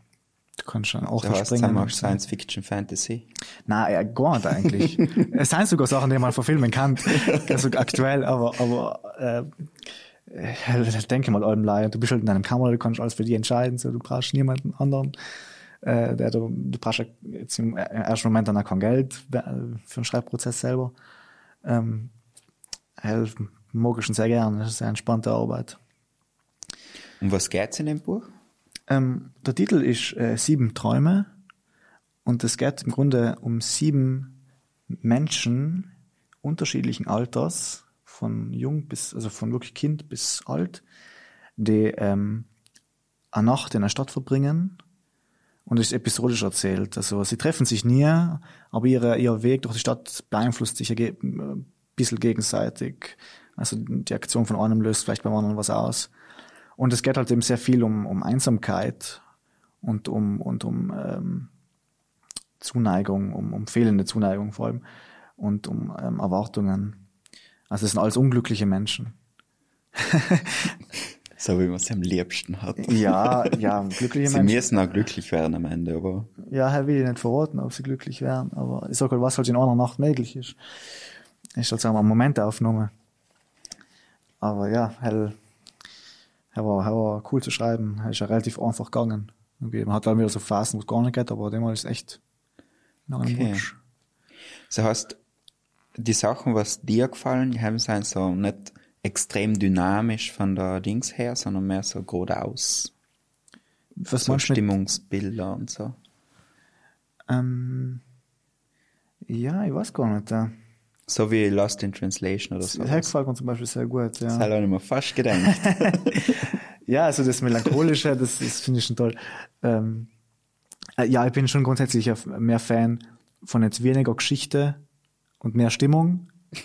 Du kannst dann auch Du hast verspringen. dann auch Science Fiction Fantasy. Nein, ja, gar nicht eigentlich. es sind sogar Sachen, die man verfilmen kann, also aktuell, aber, aber äh, denke mal allem Laien, du bist halt in deinem Kamera, du kannst alles für dich entscheiden, so, du brauchst niemanden anderen. Äh, der, du, du brauchst ja jetzt im ersten Moment dann auch kein Geld äh, für den Schreibprozess selber. Ähm, hell, mag ich schon sehr gerne, das ist eine entspannte Arbeit. Um was geht's in dem Buch? Ähm, der Titel ist äh, Sieben Träume und es geht im Grunde um sieben Menschen unterschiedlichen Alters, von jung bis, also von wirklich Kind bis alt, die ähm, eine Nacht in der Stadt verbringen und es ist episodisch erzählt. Also sie treffen sich nie, aber ihre, ihr Weg durch die Stadt beeinflusst sich ein ge- bisschen gegenseitig. Also die Aktion von einem löst vielleicht beim anderen was aus. Und es geht halt eben sehr viel um, um Einsamkeit und um, und um ähm, Zuneigung, um, um fehlende Zuneigung vor allem und um ähm, Erwartungen. Also es sind alles unglückliche Menschen. So wie man es am liebsten hat. Ja, ja, glückliche Sie Menschen. müssen auch glücklich werden am Ende, aber Ja, er will ich nicht verraten, ob sie glücklich wären, aber ich sag halt, was halt in einer Nacht möglich ist. Ist halt sagen wir Momentaufnahme. Aber ja, er, er, war, er war cool zu schreiben, er ist ja relativ einfach gegangen. Irgendwie, Man hat dann wieder so Phasen, wo es gar nicht geht, aber dem ist echt nach einem Okay. Wunsch. Das heißt, die Sachen, was dir gefallen, die haben sind so nicht extrem dynamisch von der Dings her, sondern mehr so geradeaus. Was So du mit, Stimmungsbilder und so. ähm, ja, ich weiß gar nicht. Ja. So wie Lost in Translation oder so. Das Das gefällt mir zum Beispiel sehr gut. Ja. habe ich mir fast gedacht. Ja, also das Melancholische, das, das finde ich schon toll. Ähm, äh, ja, ich bin schon grundsätzlich mehr Fan von jetzt weniger Geschichte und mehr Stimmung.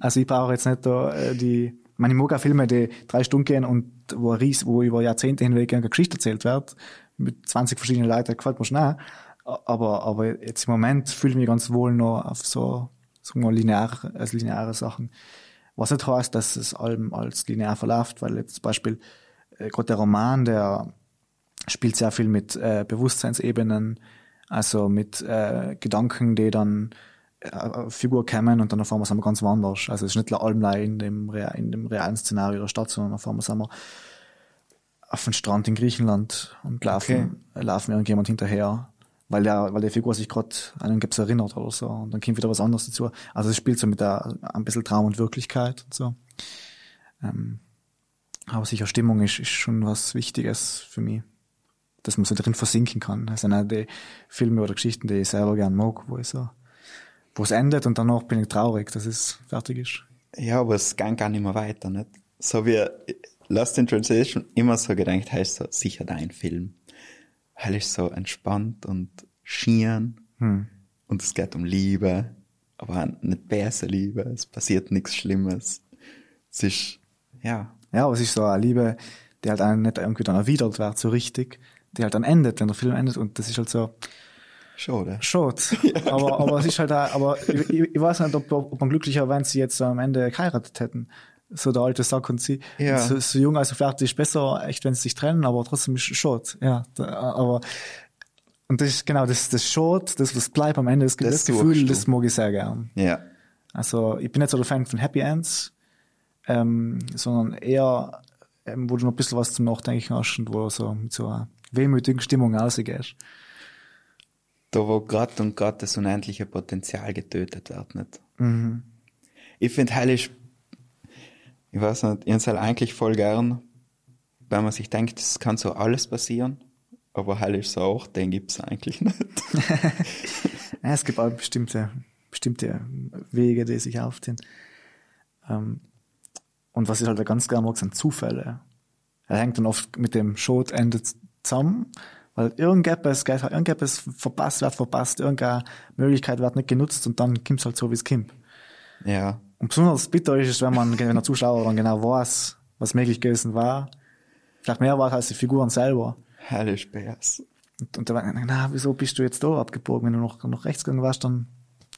Also ich brauche jetzt nicht da äh, die, meine, ich mag auch Filme, die drei Stunden gehen und wo, Ries, wo über Jahrzehnte hinweg eine Geschichte erzählt wird, mit 20 verschiedenen Leuten, gefällt mir schon auch. Aber, aber jetzt im Moment fühle ich mich ganz wohl noch auf so, sagen wir mal, linear, also lineare Sachen. Was nicht heißt, dass es allem als linear verläuft, weil jetzt zum Beispiel äh, gerade der Roman, der spielt sehr viel mit äh, Bewusstseinsebenen, also mit äh, Gedanken, die dann eine Figur kommen und dann auf einmal sind wir ganz woanders. Also es ist nicht allem in dem, in dem realen Szenario der Stadt, sondern auf einmal sind wir auf dem Strand in Griechenland und laufen, äh, laufen irgendjemand hinterher, weil der, weil die Figur sich gerade an einen Gips erinnert oder so. Und dann kommt wieder was anderes dazu. Also es spielt so mit der, ein bisschen Traum und Wirklichkeit und so. Ähm, aber sicher Stimmung ist, ist schon was Wichtiges für mich. Dass man so drin versinken kann. Das sind auch die Filme oder Geschichten, die ich selber gern mag, wo ich so, wo es endet und danach bin ich traurig, dass es fertig ist. ja, aber es ging gar nicht mehr weiter, nicht? So wie Lost in Translation immer so gedacht, heißt so, sicher dein Film. Weil ist so entspannt und schieren Hm. und es geht um Liebe, aber nicht böse Liebe, es passiert nichts Schlimmes. Es ist, ja, Ja, aber es ist so eine Liebe, die halt auch nicht irgendwie dann erwidert wird, so richtig, die halt dann endet, wenn der Film endet und das ist halt so, schade. Schade. aber, aber es ist halt auch, aber ich, ich weiß nicht, ob, ob man glücklicher, wenn sie jetzt am Ende geheiratet hätten. So der alte Sack und sie, Ja. so, so jung also fertig ist besser, echt, wenn sie sich trennen, aber trotzdem ist es schade. Ja, da, aber, und das ist genau, das, das Schade, das, was bleibt am Ende, das, Das das, Gefühl, das mag ich sehr gern. Ja, Also, ich bin nicht so der Fan von Happy Ends, ähm, sondern eher, ähm, wo du noch ein bisschen was zum Nachdenken hast und wo du so mit so einer wehmütigen Stimmung rausgehst. Da wo grad und grad das unendliche Potenzial getötet wird, nicht? Mhm. Ich finde heilig, ich weiß nicht, ich hab's halt eigentlich voll gern, wenn man sich denkt, es kann so alles passieren, aber heilig so auch, den gibt's eigentlich nicht. Ja, es gibt auch bestimmte, bestimmte Wege, die sich aufziehen. Ähm, und was ich halt ganz gerne mag, sind Zufälle. Er hängt dann oft mit dem Schotende zusammen, weil irgendetwas, geht, irgendetwas verpasst wird verpasst, irgendeine Möglichkeit wird nicht genutzt und dann kommt's halt so, wie es kommt. ja, Und besonders bitter ist es, wenn man, wenn der Zuschauer dann genau weiß, was möglich gewesen war. Vielleicht mehr war als die Figuren selber. heilig Bärs. Und, und da war, na, wieso bist du jetzt da abgebogen? Wenn du noch, noch rechts gegangen warst, dann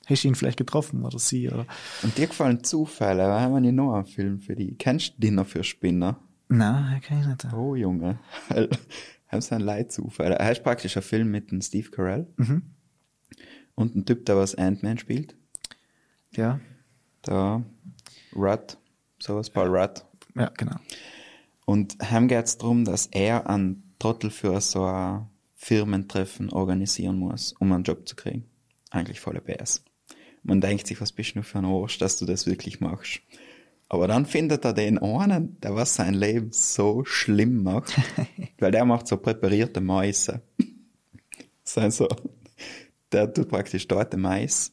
hast du ihn vielleicht getroffen oder sie oder. Und dir gefallen Zufälle, da haben wir nicht noch einen Film für die. Kennst du Dinner für Spinner? Nein, kann ich nicht. Oh, Junge. Haben so einen Leitzufall. Er ist praktisch ein Film mit dem Steve Carell. Und ein Typ, der was Ant-Man spielt. Ja, Der Rudd. Sowas, Paul Rudd. ja, genau. Und ihm geht's drum, dass er einen Trottel für so ein Firmentreffen organisieren muss, um einen Job zu kriegen. Eigentlich voller PS. Man denkt sich, was bist du nur für ein Arsch, dass du das wirklich machst. Aber dann findet er den einen, der was sein Leben so schlimm macht, weil der macht so präparierte Mäuse. Sein so, der tut praktisch dort den Mais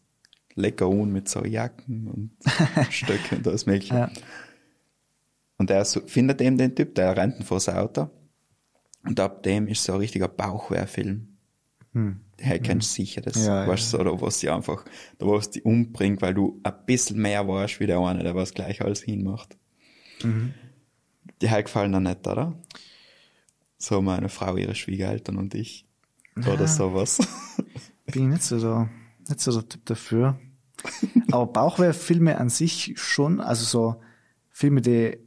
lecker un mit so Jacken und Stöcken und alles mögliche. Ja. Und er so, findet eben den Typ, der rennt ihn vors Auto. Und ab dem ist so ein richtiger Bauchwehrfilm. Hm. Kennst du sicher, das Ja, weißt du, so, da was sie einfach, da was die umbringt, weil du ein bisschen mehr weißt wie der eine, der was gleich alles hinmacht. Mhm. Die halt gefallen dir nicht, oder? So meine Frau, ihre Schwiegereltern und ich. Oder sowas. bin ich nicht so der, nicht so der Typ dafür. Aber Bauchweh-Filme an sich schon, also so Filme, die,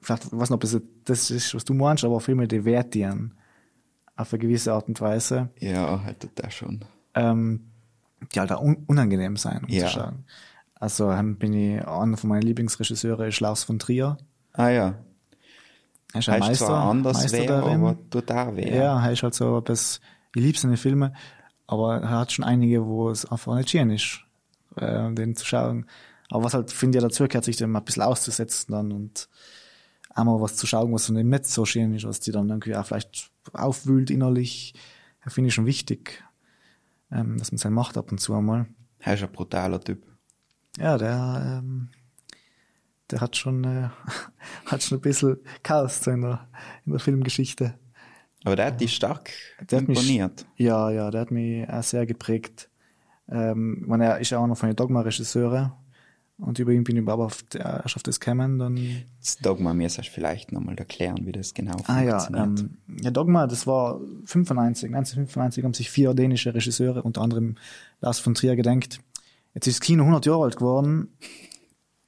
vielleicht, ich weiß nicht, ob das, das ist, was du meinst, aber Filme, die wert dienen. Auf eine gewisse Art und Weise. Ja, halt das schon. ähm, die halt auch un unangenehm sein, um Ja. zu schauen. Also ähm, bin ich einer von meinen Lieblingsregisseure ist Lars von Trier. Ah ja. Er ist ein Heißt Meister, zwar anders Meister wär, darin. aber tut da weh. Ja, er ist halt so etwas, ich liebe seine Filme, aber er hat schon einige, wo es einfach nicht schön ist, äh, den zu schauen. Aber was halt, finde ich, dazu gehört, sich dem ein bisschen auszusetzen dann und einmal was zu schauen, was dann eben nicht so schön ist, was die dann irgendwie auch vielleicht aufwühlt innerlich, finde ich schon wichtig, ähm, dass man sein macht ab und zu einmal. Er ist ein brutaler Typ. Ja, der, ähm, der hat schon, äh, hat schon ein bisschen Chaos so in der, in der Filmgeschichte. Aber der hat dich stark Der hat mich- imponiert. Ja, ja, der hat mich auch sehr geprägt. Ähm, ich meine, er ist ja auch noch von den Dogma-Regisseure. Und über ihn bin ich aber auf der, erst auf das gekommen, dann, Das Dogma mir sollst du vielleicht nochmal erklären, wie das genau ah ja, funktioniert. ähm, ja, Dogma, das war 95, 1995 haben sich vier dänische Regisseure, unter anderem Lars von Trier, gedenkt. Jetzt ist das Kino 100 Jahre alt geworden,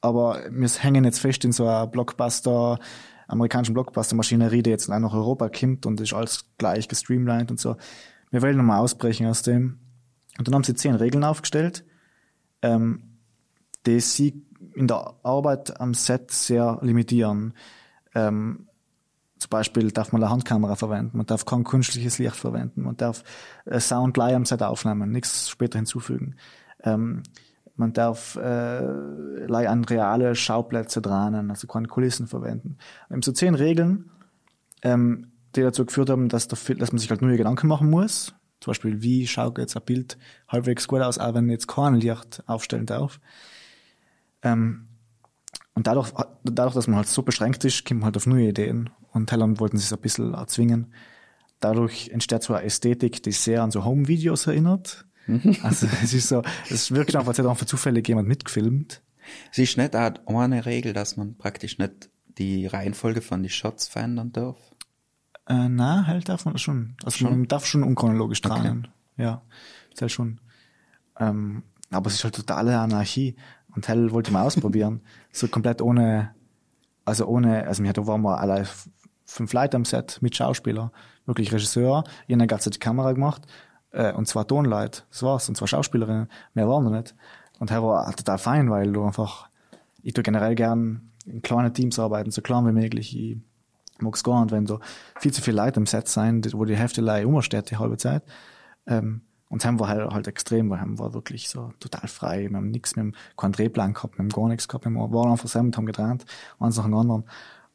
aber wir hängen jetzt fest in so einer Blockbuster, amerikanischen Blockbuster-Maschinerie, die jetzt nach Europa kommt und ist alles gleich gestreamlined und so. Wir wollen nochmal ausbrechen aus dem. Und dann haben sie zehn Regeln aufgestellt, ähm, die sie in der Arbeit am Set sehr limitieren. Ähm, zum Beispiel darf man eine Handkamera verwenden, man darf kein künstliches Licht verwenden, man darf Sound live am Set aufnehmen, nichts später hinzufügen. Ähm, man darf äh, an reale Schauplätze dran, also keine Kulissen verwenden. Haben so zehn Regeln, ähm, die dazu geführt haben, dass, der, dass man sich halt neue Gedanken machen muss. Zum Beispiel, wie schaut jetzt ein Bild halbwegs gut aus, auch wenn jetzt kein Licht aufstellen darf. Ähm, und dadurch, dadurch, dass man halt so beschränkt ist, kommt man halt auf neue Ideen. Und Thailand wollten sie es ein bisschen erzwingen. Dadurch entsteht so eine Ästhetik, die sehr an so Home-Videos erinnert. Also es ist so, es wirkt einfach, als hätte einfach zufällig jemand mitgefilmt. Es ist nicht auch eine Regel, dass man praktisch nicht die Reihenfolge von den Shots verändern darf. Äh, na, halt darf man das schon. Also man darf schon unchronologisch tragen. Ja, ist halt schon. Ähm, aber es ist halt totale Anarchie. Und Hell wollte mal ausprobieren. So komplett ohne, also ohne, also wir hatten, waren wir alle fünf Leute am Set mit Schauspieler, wirklich Regisseur, jeder hat die Kamera gemacht, äh, und zwar Tonleute, das war's, und zwar Schauspielerinnen, mehr waren wir nicht. Und Hell war total fein, weil du einfach, ich tue generell gern in kleinen Teams arbeiten, so klein wie möglich. Ich mag's gar nicht, wenn da viel zu viele Leute im Set sein, wo die Hälfte Leute umsteht die halbe Zeit. Ähm, und haben wir halt, halt extrem, weil wir wirklich so total frei. Wir haben nichts, wir haben keinen Drehplan gehabt, wir haben gar nichts gehabt, wir waren einfach zusammen und haben getrennt, eins nach dem anderen.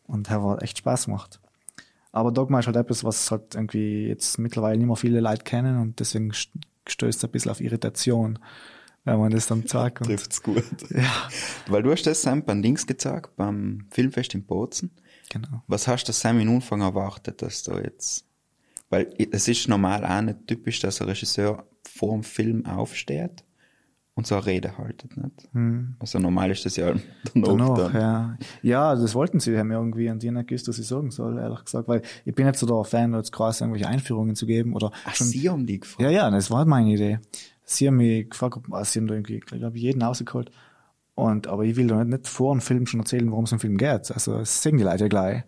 Und haben wir echt Spaß gemacht. Aber Dogma ist halt etwas, was halt irgendwie jetzt mittlerweile nicht mehr viele Leute kennen und deswegen st- stößt es ein bisschen auf Irritation, wenn man das dann sagt. Trifft's gut. ja, Weil du hast das Sam beim Dings gezeigt, beim Filmfest in Bozen. genau. Was hast du Sam in Anfang erwartet, dass du jetzt, weil es ist normal auch nicht typisch, dass ein Regisseur vor dem Film aufsteht und so eine Rede haltet, nicht? Also normal ist das ja danach, Danach, dann. ja. Ja, das wollten sie haben irgendwie und die haben nicht gewusst, was ich sagen soll, ehrlich gesagt, weil ich bin nicht so der Fan, jetzt krass irgendwelche Einführungen zu geben oder Ach, schon. sie haben die gefragt. Ja, ja, das war meine Idee. Sie haben mich gefragt, ob, also sie haben da irgendwie, glaube ich, jeden rausgeholt. Und, aber ich will doch nicht, nicht vor dem Film schon erzählen, worum es im Film geht. Also, das sehen die Leute ja gleich.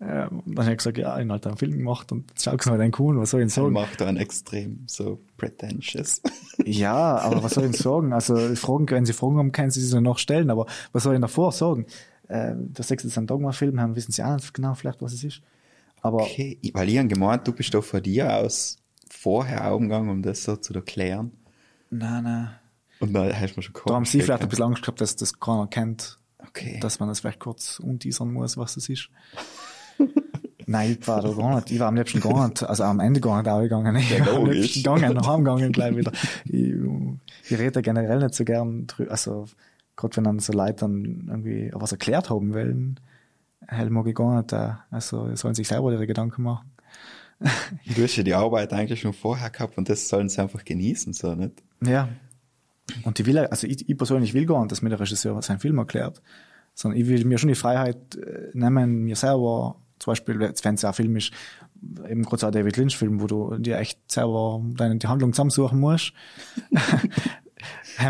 Ähm, dann habe ich gesagt, ja, ich habe halt einen Film gemacht und schau es mal den cool, was soll ich denn sagen? macht er einen extrem so pretentious. Ja, aber was soll ich denn sagen? Also Fragen, wenn Sie Fragen haben, können Sie sie noch stellen, aber was soll ich davor sagen? Äh, der sechste ist ein Dogma-Film, haben wissen Sie auch nicht genau vielleicht, was es ist. Aber Okay, weil ich habe gemeint, du bist doch von dir aus vorher umgegangen, um das so zu erklären. nein, nein. Und dann hast du mir schon Da haben Sie vielleicht ein bisschen Angst gehabt, dass das keiner kennt, Okay. dass man das vielleicht kurz unteasern muss, was das ist. Nein, ich war da gar nicht. Ich war am liebsten gar nicht, also am Ende gar nicht ausgegangen. Ich Ja, war am liebsten gegangen, heimgegangen gleich wieder. Ich, ich rede generell nicht so gern drüber, also gerade wenn dann so Leute dann irgendwie was erklärt haben wollen, hell mag ich gar nicht, äh, also sollen sich selber ihre Gedanken machen. Du hast ja die Arbeit eigentlich schon vorher gehabt und das sollen sie einfach genießen, so, nicht? Ja. Und ich will, also ich, ich persönlich will gar nicht, dass mir der Regisseur seinen Film erklärt, sondern ich will mir schon die Freiheit äh, nehmen, mir selber, zum Beispiel, wenn es ein Film ist, eben gerade so ein David Lynch-Film, wo du dir echt selber deine die Handlung zusammensuchen musst.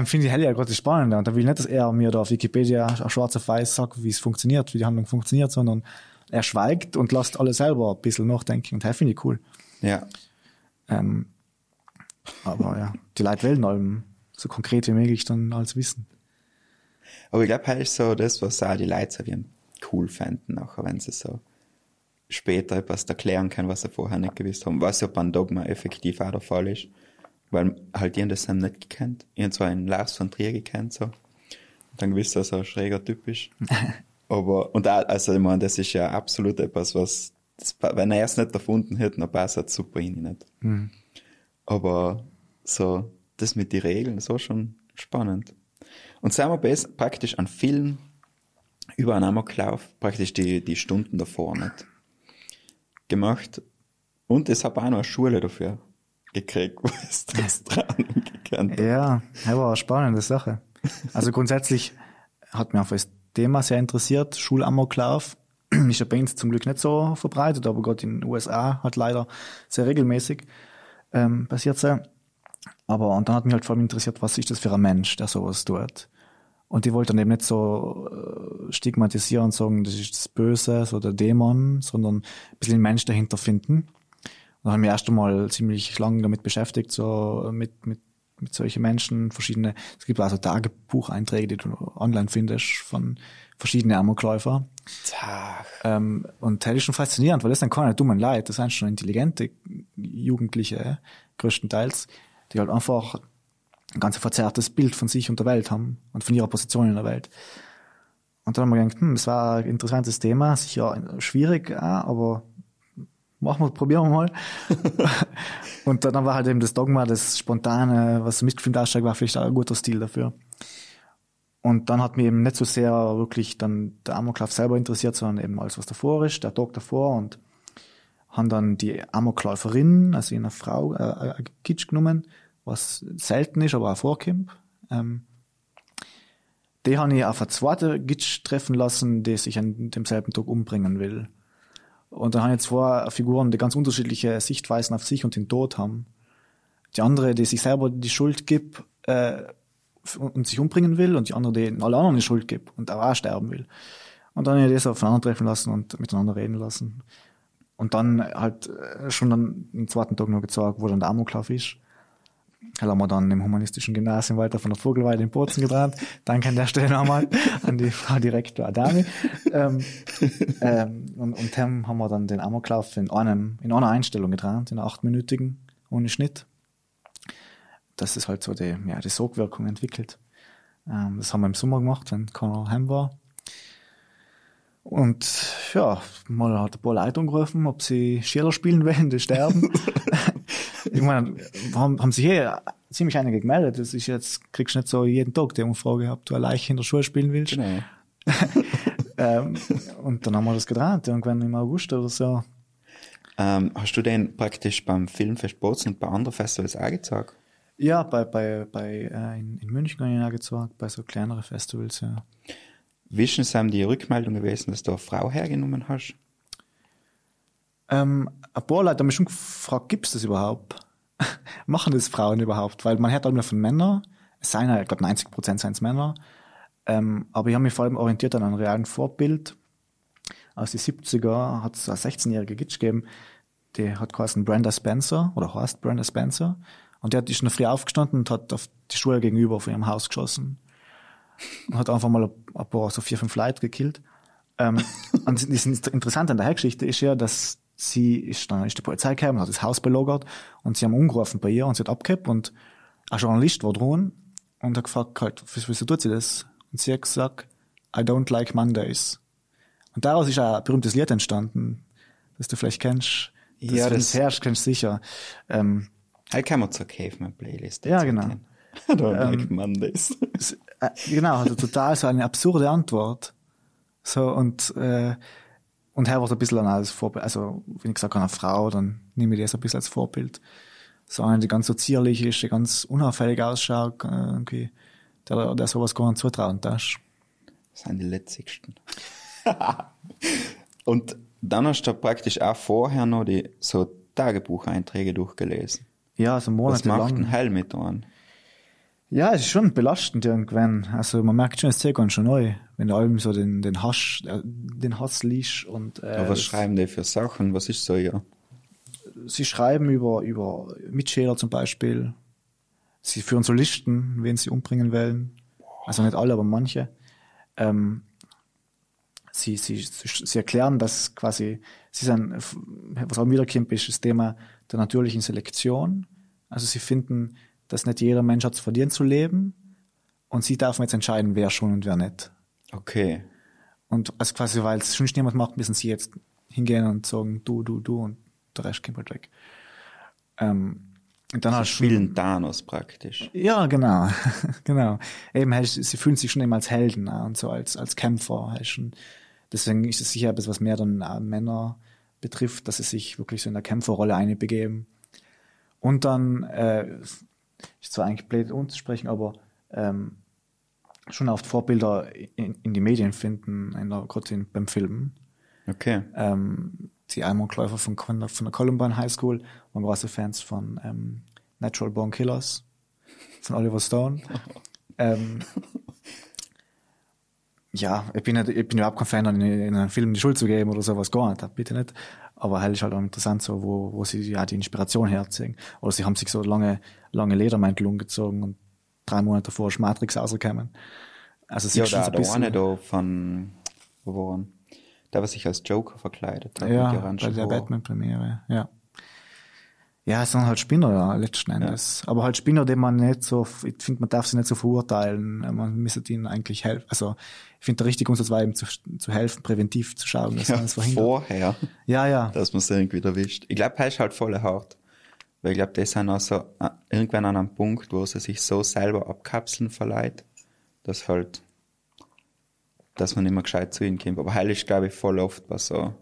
Finde ich hell ja gerade spannend. Und da will ich nicht, dass er mir da auf Wikipedia schwarz auf weiß sagt, wie es funktioniert, wie die Handlung funktioniert, sondern er schweigt und lässt alle selber ein bisschen nachdenken. Und das finde ich cool. Ja. Ähm, aber ja, die Leute wollen allem so konkret wie möglich dann alles wissen. Aber ich glaube, halt ist so das, was auch die Leute so wie cool fänden, nachher, wenn sie so später etwas erklären können, was sie vorher nicht gewusst haben. Was ja beim Dogma effektiv auch der Fall ist. Weil halt die das haben nicht gekannt. Ich habe zwar einen Lars von Trier gekannt, so. Und dann gewusst, dass er ein schräger Typ ist. Aber, und auch, also, ich meine, das ist ja absolut etwas, was, das, wenn er es nicht erfunden hätte, dann passt es super in ihn nicht. Mhm. Aber so, das mit den Regeln, so schon spannend. Und sagen wir praktisch an Film über einen Amoklauf, praktisch die, die Stunden davor nicht gemacht. Und ich habe auch noch eine Schule dafür gekriegt, wo es das dran gekannt hat. Ja, das war eine spannende Sache. Also grundsätzlich hat mich einfach das Thema sehr interessiert. Schulamoklauf ist ja bei uns zum Glück nicht so verbreitet, aber gerade in den USA hat leider sehr regelmäßig ähm, passiert sein. Aber und dann hat mich halt vor allem interessiert, was ist das für ein Mensch, der sowas tut. Und die wollten dann eben nicht so äh, stigmatisieren und sagen, das ist das Böse, so der Dämon, sondern ein bisschen den Mensch dahinter finden. Und dann haben wir erst einmal ziemlich lange damit beschäftigt, so mit, mit, mit solchen Menschen, verschiedene, es gibt also Tagebucheinträge, die du online findest von verschiedenen Amokläufer. Ähm, und das ist schon faszinierend, weil das sind keine dummen Leute, das sind schon intelligente Jugendliche, größtenteils, die halt einfach ein ganz verzerrtes Bild von sich und der Welt haben und von ihrer Position in der Welt. Und dann haben wir gedacht, hm, das war ein interessantes Thema, sicher schwierig, ja, aber machen wir, probieren wir mal. und dann war halt eben das Dogma, das Spontane, was mitgefilmt aussteigt, war vielleicht auch ein guter Stil dafür. Und dann hat mich eben nicht so sehr wirklich dann der Amoklauf selber interessiert, sondern eben alles, was davor ist, der Tag davor und haben dann die Amokläuferin, also eine Frau, äh, ein Kitsch genommen, was selten ist, aber auch vorkommt. Ähm, die habe ich auf eine zweite Gitsch treffen lassen, die sich an demselben Tag umbringen will. Und dann habe ich zwei Figuren, die ganz unterschiedliche Sichtweisen auf sich und den Tod haben. Die andere, die sich selber die Schuld gibt äh, und sich umbringen will, und die andere, die alle anderen die Schuld gibt und auch, auch sterben will. Und dann habe ich das aufeinandertreffen lassen und miteinander reden lassen. Und dann halt äh, schon dann am zweiten Tag noch gezeigt, wo dann der Amoklauf ist. Halt haben wir dann im humanistischen Gymnasium weiter von der Vogelweide in Bozen gedreht. Danke an der Stelle nochmal an die Frau Direktor Adami. ähm, ähm, und, und dann haben wir dann den Amoklauf in, einem, in einer Einstellung gedreht, in einer achtminütigen, ohne Schnitt. Das ist halt so die, ja, die Sogwirkung entwickelt. Ähm, das haben wir im Sommer gemacht, wenn keiner heim war. Und ja, mal hat ein paar Leute angerufen, ob sie Schiller spielen wollen, die sterben. ich meine, haben, haben sich hier ziemlich einige gemeldet. Das ist jetzt, kriegst du nicht so jeden Tag die Umfrage, ob du eine Leiche in der Schule spielen willst. Genau. ähm, und dann haben wir das gedreht, irgendwann im August oder so. Ähm, hast du den praktisch beim Filmfest Bozen und bei anderen Festivals auch gezeigt? Ja, bei, bei, bei äh, in, in München habe ich ihn auch gezeigt, bei so kleineren Festivals, ja. Wie es haben die Rückmeldung gewesen, dass du eine Frau hergenommen hast? Ähm, ein paar Leute haben mich schon gefragt, gibt's das überhaupt? Machen das Frauen überhaupt? Weil man hört nur von Männern. Es seien halt, glaube, 90 Prozent seien es Männer. Ähm, aber ich habe mich vor allem orientiert an einem realen Vorbild. Aus den 70er hat es eine 16-jährige Gitsch gegeben, die hat geheißen Brenda Spencer, oder heißt Brenda Spencer. Und die hat in der Früh aufgestanden und hat auf die Schule gegenüber von ihrem Haus geschossen. Und hat einfach mal ein paar, so vier, fünf Leute gekillt. Ähm, und das Interessante an der Geschichte ist ja, dass sie ist, dann ist die Polizei gekommen, hat das Haus belagert und sie haben umgerufen bei ihr und sie hat abgehabt und ein Journalist war dran und hat gefragt halt, wieso tut sie das? Und sie hat gesagt, I don't like Mondays. Und daraus ist ein berühmtes Lied entstanden, das du vielleicht kennst. Das Ja, das- herrscht, kennst du sicher. Ähm, Halt kann man zur Caveman-Playlist. Ja, genau. I don't like Mondays. Äh, genau, also total so eine absurde Antwort. So, und, äh, und er war so ein bisschen als Vorbild, also, wenn ich gesagt habe, eine Frau, dann nehme ich das ein bisschen als Vorbild. So eine, die ganz so zierlich ist, die ganz unauffällig ausschaut, äh, irgendwie, der, der sowas gar nicht zutrauen darf. Das sind die letzigsten. Und dann hast du praktisch auch vorher noch die so Tagebucheinträge durchgelesen. Ja, also Was macht ein monatelang. Hell mit an? Ja, es ist schon belastend irgendwann. Also man merkt schon, es ist ganz schon neu, wenn du allem so den, den Hass, äh, den Hass liest und äh, Aber was schreiben die für Sachen? Was ist so, ja? sie schreiben über, über Mitschüler zum Beispiel. Sie führen so Listen, wen sie umbringen wollen. Also nicht alle, aber manche. Ähm, sie, sie, sie, sie erklären, dass quasi, sie sind, was auch wiederkommt, ist das Thema der natürlichen Selektion. Also sie finden, dass nicht jeder Mensch hat es verdient zu leben. Und sie dürfen jetzt entscheiden, wer schon und wer nicht. Okay. Und also quasi, weil es schon niemand macht, müssen sie jetzt hingehen und sagen, du, du, du und der Rest kommt halt weg. Ähm, und dann Sie hast spielen Thanos praktisch. ja, genau, genau. Eben, halt, sie fühlen sich schon immer als Helden äh, und so als als Kämpfer. Halt schon. Deswegen ist es sicher etwas, was mehr dann äh, Männer betrifft, dass sie sich wirklich so in der Kämpferrolle einbegeben. Und dann äh, ist zwar eigentlich blöd umzusprechen, aber ähm, schon oft Vorbilder in, in die Medien finden, gerade beim Filmen Okay. ähm, die Almond Kläufer von, von der Columbine High School waren große Fans von ähm, Natural Born Killers von Oliver Stone. ähm, ja, ich bin, nicht, ich bin überhaupt kein Fan, in, in einem Film die Schuld zu geben oder sowas, gar nicht, bitte nicht. Aber halt ist halt auch interessant, so, wo, wo sie ja die Inspiration herziehen. Oder sie haben sich so lange, lange Ledermäntel umgezogen und drei Monate davor ist Matrix rausgekommen. Also sie Ja, da, so der eine da von, wo waren? Der, was sich als Joker verkleidet hat. Ja, bei der. Batman-Premiere, ja. Ja, es sind halt Spinner, ja, letzten Endes. Aber halt Spinner, die man nicht so, ich finde, man darf sie nicht so verurteilen. Man müsste ihnen eigentlich helfen. Also, ich finde, der richtige Ansatz war eben zu, zu helfen, präventiv zu schauen, dass man Ja, das verhindert. vorher, Ja, ja. dass man es irgendwie erwischt. Ich glaube, er ist halt voll hart. Weil ich glaube, das sind auch so, äh, irgendwann an einem Punkt, wo sie sich so selber abkapseln verleiht, dass halt, dass man nicht mehr gescheit zu ihnen kommt. Aber heil ist, glaube ich, voll oft bei so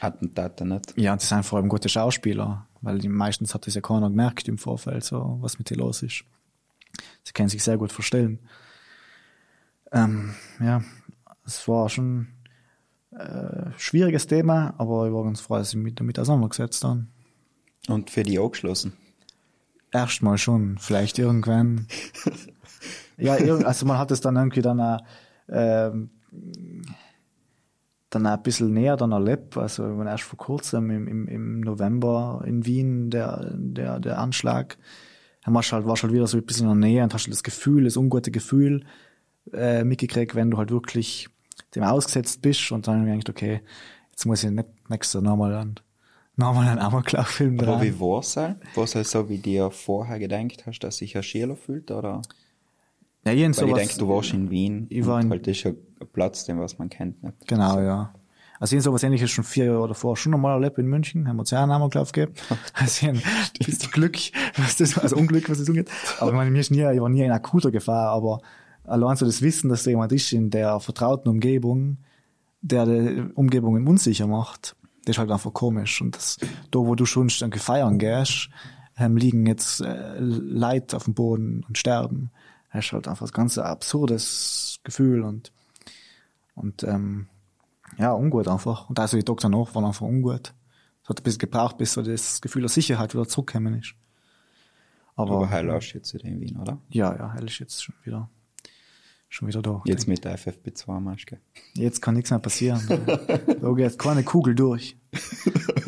Attentaten nicht. Ja, und sie sind vor allem gute Schauspieler, weil die meistens hat das ja keiner gemerkt im Vorfeld, so, was mit dir los ist. Sie können sich sehr gut vorstellen. Ähm, ja, es war schon äh, schwieriges Thema, aber ich war ganz froh, dass ich mich damit auseinandergesetzt habe. Und für die auch geschlossen. Erstmal schon, vielleicht irgendwann. ja, also man hat es dann irgendwie dann auch, ähm, dann auch ein bisschen näher dann erlebt. Also wenn erst vor kurzem im, im, im November in Wien der, der, der Anschlag, dann warst du halt, warst du halt wieder so ein bisschen in der Nähe und hast halt das Gefühl, das ungute Gefühl äh, mitgekriegt, wenn du halt wirklich dem ausgesetzt bist und dann denkst, okay, jetzt muss ich nicht nächstes nochmal einen, nochmal einen Amoklauf-Film Aber wie war es? War es halt so, wie dir vorher gedacht hast, dass sich ein Schieler fühlt, oder? Ja, jeden Weil ich denke, du warst in Wien. Ich war in- halt ist ja ein Platz, den was man kennt nicht. Genau, ja. Also ich hab sowas ähnliches schon vier Jahre davor schon nochmal erlebt in München, haben wir uns ja einen Amoklauf gegeben. Also ich ein bisschen Glück, was das, also Unglück, was das angeht. Aber ich meine, mir ist nie, ich war nie in akuter Gefahr, aber allein so das Wissen, dass da jemand ist in der vertrauten Umgebung, der die Umgebung unsicher macht, das ist halt einfach komisch. Und das, da wo du schon irgendwie feiern gehst, ähm, liegen jetzt äh, Leid auf dem Boden und sterben. Das ist halt einfach ein ganz absurdes Gefühl und und ähm, ja, ungut einfach. Und also die Doktor noch waren einfach ungut. Es hat ein bisschen gebraucht, bis so das Gefühl der Sicherheit wieder zurückgekommen ist. Aber, Aber heil hast jetzt wieder in Wien, oder? ja, ja, Hell ist jetzt schon wieder schon wieder da. Jetzt mit der FFP2-Maske. Jetzt kann nichts mehr passieren. da geht keine Kugel durch.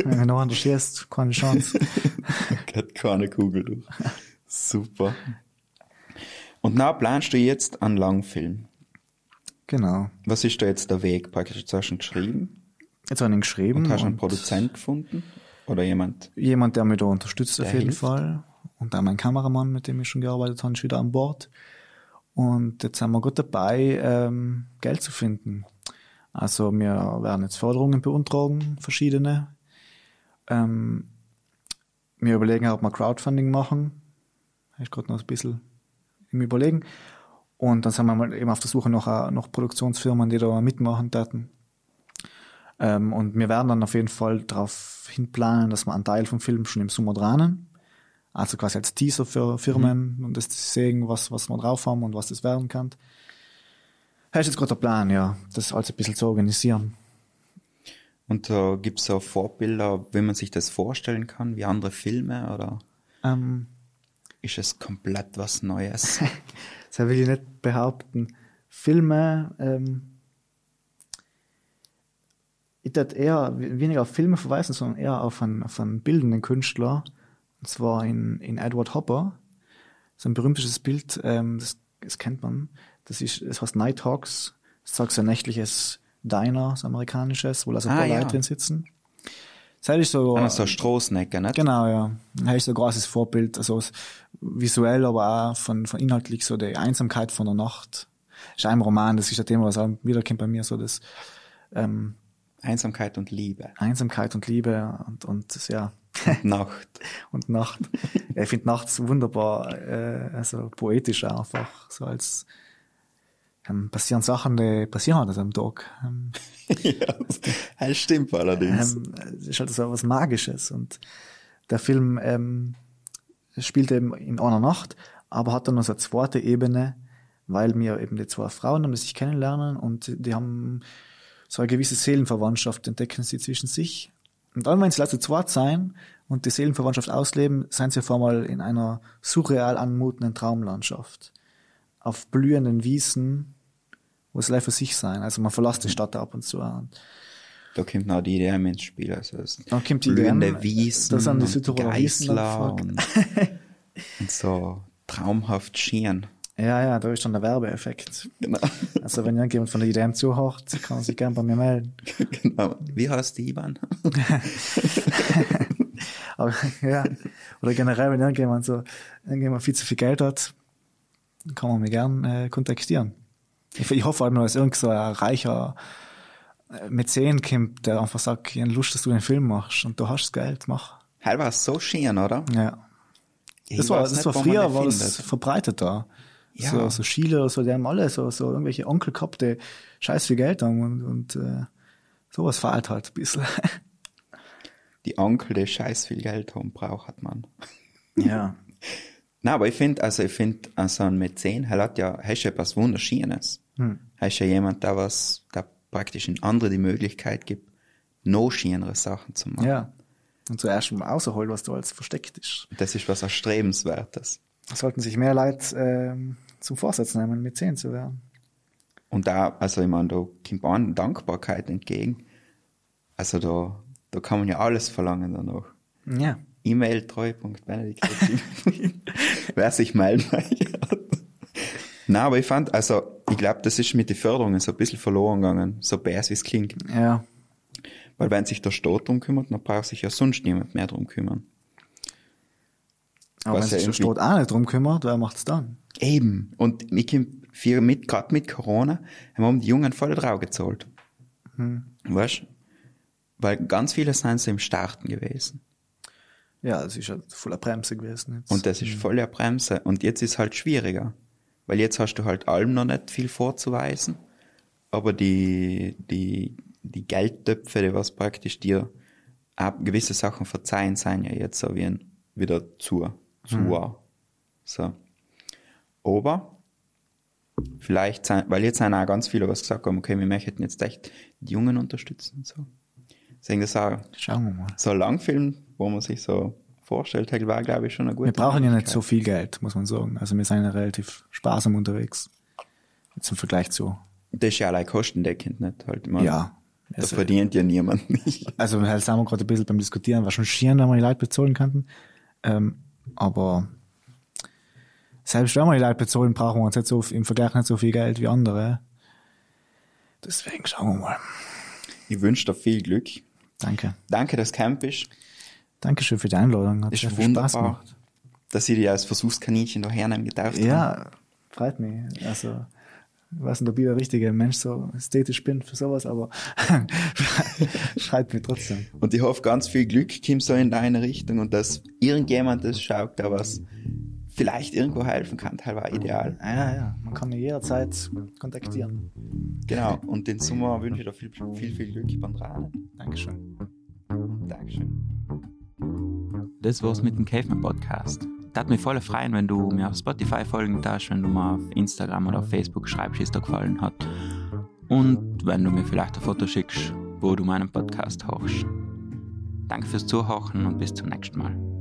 Wenn du noch anders schießt, keine Chance. Geht keine Kugel durch. Super. Und na planst du jetzt einen Langfilm. Genau. Was ist da jetzt der Weg? Praktisch, jetzt hast du ihn geschrieben Jetzt habe ich ihn geschrieben. und hast einen und Produzent gefunden? Oder jemand? jemand, der mich da unterstützt auf jeden hilft. Fall. Und dann mein Kameramann, mit dem ich schon gearbeitet habe, ist wieder an Bord. Und jetzt sind wir gut dabei, ähm, Geld zu finden. Also wir werden jetzt Förderungen beantragen, verschiedene. Ähm, wir überlegen auch, ob wir Crowdfunding machen. Habe ich gerade noch ein bisschen im Überlegen. Und dann sind wir mal eben auf der Suche nach, äh, nach Produktionsfirmen, die da mitmachen täten. Ähm, und wir werden dann auf jeden Fall darauf hinplanen, dass wir einen Teil vom Film schon im Sommer dran. Also quasi als Teaser für Firmen und das zu sehen, was, was wir drauf haben und was das werden kann. Das ist jetzt gerade der Plan, ja, das alles ein bisschen zu organisieren. Und da gibt's so Vorbilder, wie man sich das vorstellen kann, wie andere Filme oder Ähm, ist es komplett was Neues? das will ich nicht behaupten. Filme, ähm, ich würde eher weniger auf Filme verweisen, sondern eher auf einen, auf einen bildenden Künstler. Und zwar in, in Edward Hopper. So ein berühmtes Bild, ähm, das, das kennt man. Das ist, das heißt Nighthawks. Das sagt so ein nächtliches Diner, so amerikanisches, wo also ein Ah, paar ja. Leute drin sitzen. Das ist so, Ah, so Strohsnecker, nicht? Genau, ja. Das ist so ein großes Vorbild, also visuell, aber auch von, von inhaltlich so die Einsamkeit von der Nacht. ist ein Roman, das ist ein Thema, was auch wiederkommt bei mir, so das ähm, Einsamkeit und Liebe. Einsamkeit und Liebe und, und das, ja, Nacht. und Nacht. ich finde nachts wunderbar, äh, also poetisch einfach, so als ähm, passieren Sachen, die passieren halt am Tag. Ähm, ja, das stimmt allerdings. Ähm, es ist halt so was Magisches und der Film ähm, spielt eben in einer Nacht, aber hat dann noch so eine zweite Ebene, weil wir eben die zwei Frauen haben, die sich kennenlernen und die haben so eine gewisse Seelenverwandtschaft, entdecken sie zwischen sich. Und dann, wenn sie letzte zweit sein und die Seelenverwandtschaft ausleben, sind sie auf einmal in einer surreal anmutenden Traumlandschaft. Auf blühenden Wiesen, wo sie live für sich sein. Also man verlässt die Stadt ab und zu. Und Da kommt noch die IDM ins Spiel. Also es Dann kommt die blühende IDM, Wiesen da sind die und Geißler und, und so traumhaft schieren. Ja, ja, da ist dann der Werbeeffekt. Genau. Also wenn irgendjemand von der IDM zuhört, kann man sich gerne bei mir melden. genau. Wie heißt die IBAN? Aber ja, oder generell, wenn irgendjemand so irgendjemand viel zu viel Geld hat, kann man mich gern äh, kontaktieren. Ich, ich hoffe halt nur, dass irgend so ein reicher äh, Mäzen kommt, der einfach sagt, ich hab Lust, dass du den Film machst und du hast das Geld, mach. Heil war es so schön, oder? Ja. Ich Das war, das nicht, war früher, war das verbreitet da. Ja. So, so Schiele oder so, die haben alle so, so irgendwelche Onkel gehabt, die scheiß viel Geld haben und, und äh, sowas fehlt halt ein bisschen. Die Onkel, die scheiß viel Geld haben, braucht man. Ja. Na, aber ich finde, also ich finde, also ein Mäzen, er hat ja, er ist ja was Wunderschönes. Hm. Er ist ja jemand, der was, der praktisch in andere die Möglichkeit gibt, noch schönere Sachen zu machen. Ja. Und zuerst mal rausholt, was da alles versteckt ist. Das ist was Erstrebenswertes. Da sollten sich mehr Leute ähm, zum Vorsatz nehmen, mit 10 zu werden. Und da, also ich meine, da kommt an Dankbarkeit entgegen. Also da, da kann man ja alles verlangen danach. Ja. E-Mail treu.benedikt. Wer sich melden möchte. Na, aber ich fand, also, ich glaube, das ist mit den Förderungen so ein bisschen verloren gegangen, so bärs wie es klingt. Ja. Weil wenn sich der Staat drum kümmert, dann braucht sich ja sonst niemand mehr drum kümmern. Aber wenn Was ja sich der Staat auch nicht drum kümmert, wer macht's dann? Eben. Und ich komm viel mit, gerade mit Corona, haben die Jungen voll drauf gezahlt. Weißt Weil ganz viele sind so im Starten gewesen. Ja, das ist ja voller Bremse gewesen. Jetzt. Und das ist voll eine Bremse. Und jetzt ist halt schwieriger. Weil jetzt hast du halt allem noch nicht viel vorzuweisen. Aber die, die, die Geldtöpfe, die was praktisch dir gewisse Sachen verzeihen, sind ja jetzt so wie ein, wieder zu, zu. So. Aber, vielleicht sein, weil jetzt sind auch ganz viele, was gesagt haben, okay, wir möchten jetzt echt die Jungen unterstützen und so. Deswegen das auch Schauen wir mal. so ein Langfilm, wo man sich so vorstellt, halt, war, glaube ich, schon eine gute Wir brauchen ja nicht so viel Geld, muss man sagen. Also wir sind ja relativ sparsam unterwegs. Jetzt im Vergleich zu. Das ist ja allein kostendeckend, nicht? Halt, man, Ja. Da Also- verdient ja niemand nicht. Also halt sind wir gerade ein bisschen beim Diskutieren, war schon schieren, wenn wir die Leute bezahlen könnten. Ähm, aber selbst wenn wir die Leute bezahlen, brauchen wir uns nicht so, im Vergleich nicht so viel Geld wie andere. Deswegen schauen wir mal. Ich wünsche dir viel Glück. Danke. Danke, dass du Camp bist. Dankeschön für die Einladung. Hat Ist viel Spaß wunderbar, gemacht. dass ich dich als Versuchskaninchen da hernehmen gedarf. Ja, freut mich. Also, ich weiß nicht, ob ich der richtige Mensch so ästhetisch bin für sowas, aber freut mich trotzdem. Und ich hoffe, ganz viel Glück kommt so in deine Richtung und dass irgendjemand das schaut, der was vielleicht irgendwo helfen kann. War ideal. Ja, ja, man kann mich jederzeit kontaktieren. Genau. Und den Sommer wünsche ich dir viel, viel, viel Glück beim Rahmen. Dankeschön. Dankeschön. Das war's mit dem Caveman Podcast. Das mich voll freuen, wenn du mir auf Spotify folgen darfst, wenn du mir auf Instagram oder auf Facebook schreibst, wie es dir gefallen hat. Und wenn du mir vielleicht ein Foto schickst wo du meinen Podcast hörst. Danke fürs Zuhören und bis zum nächsten Mal.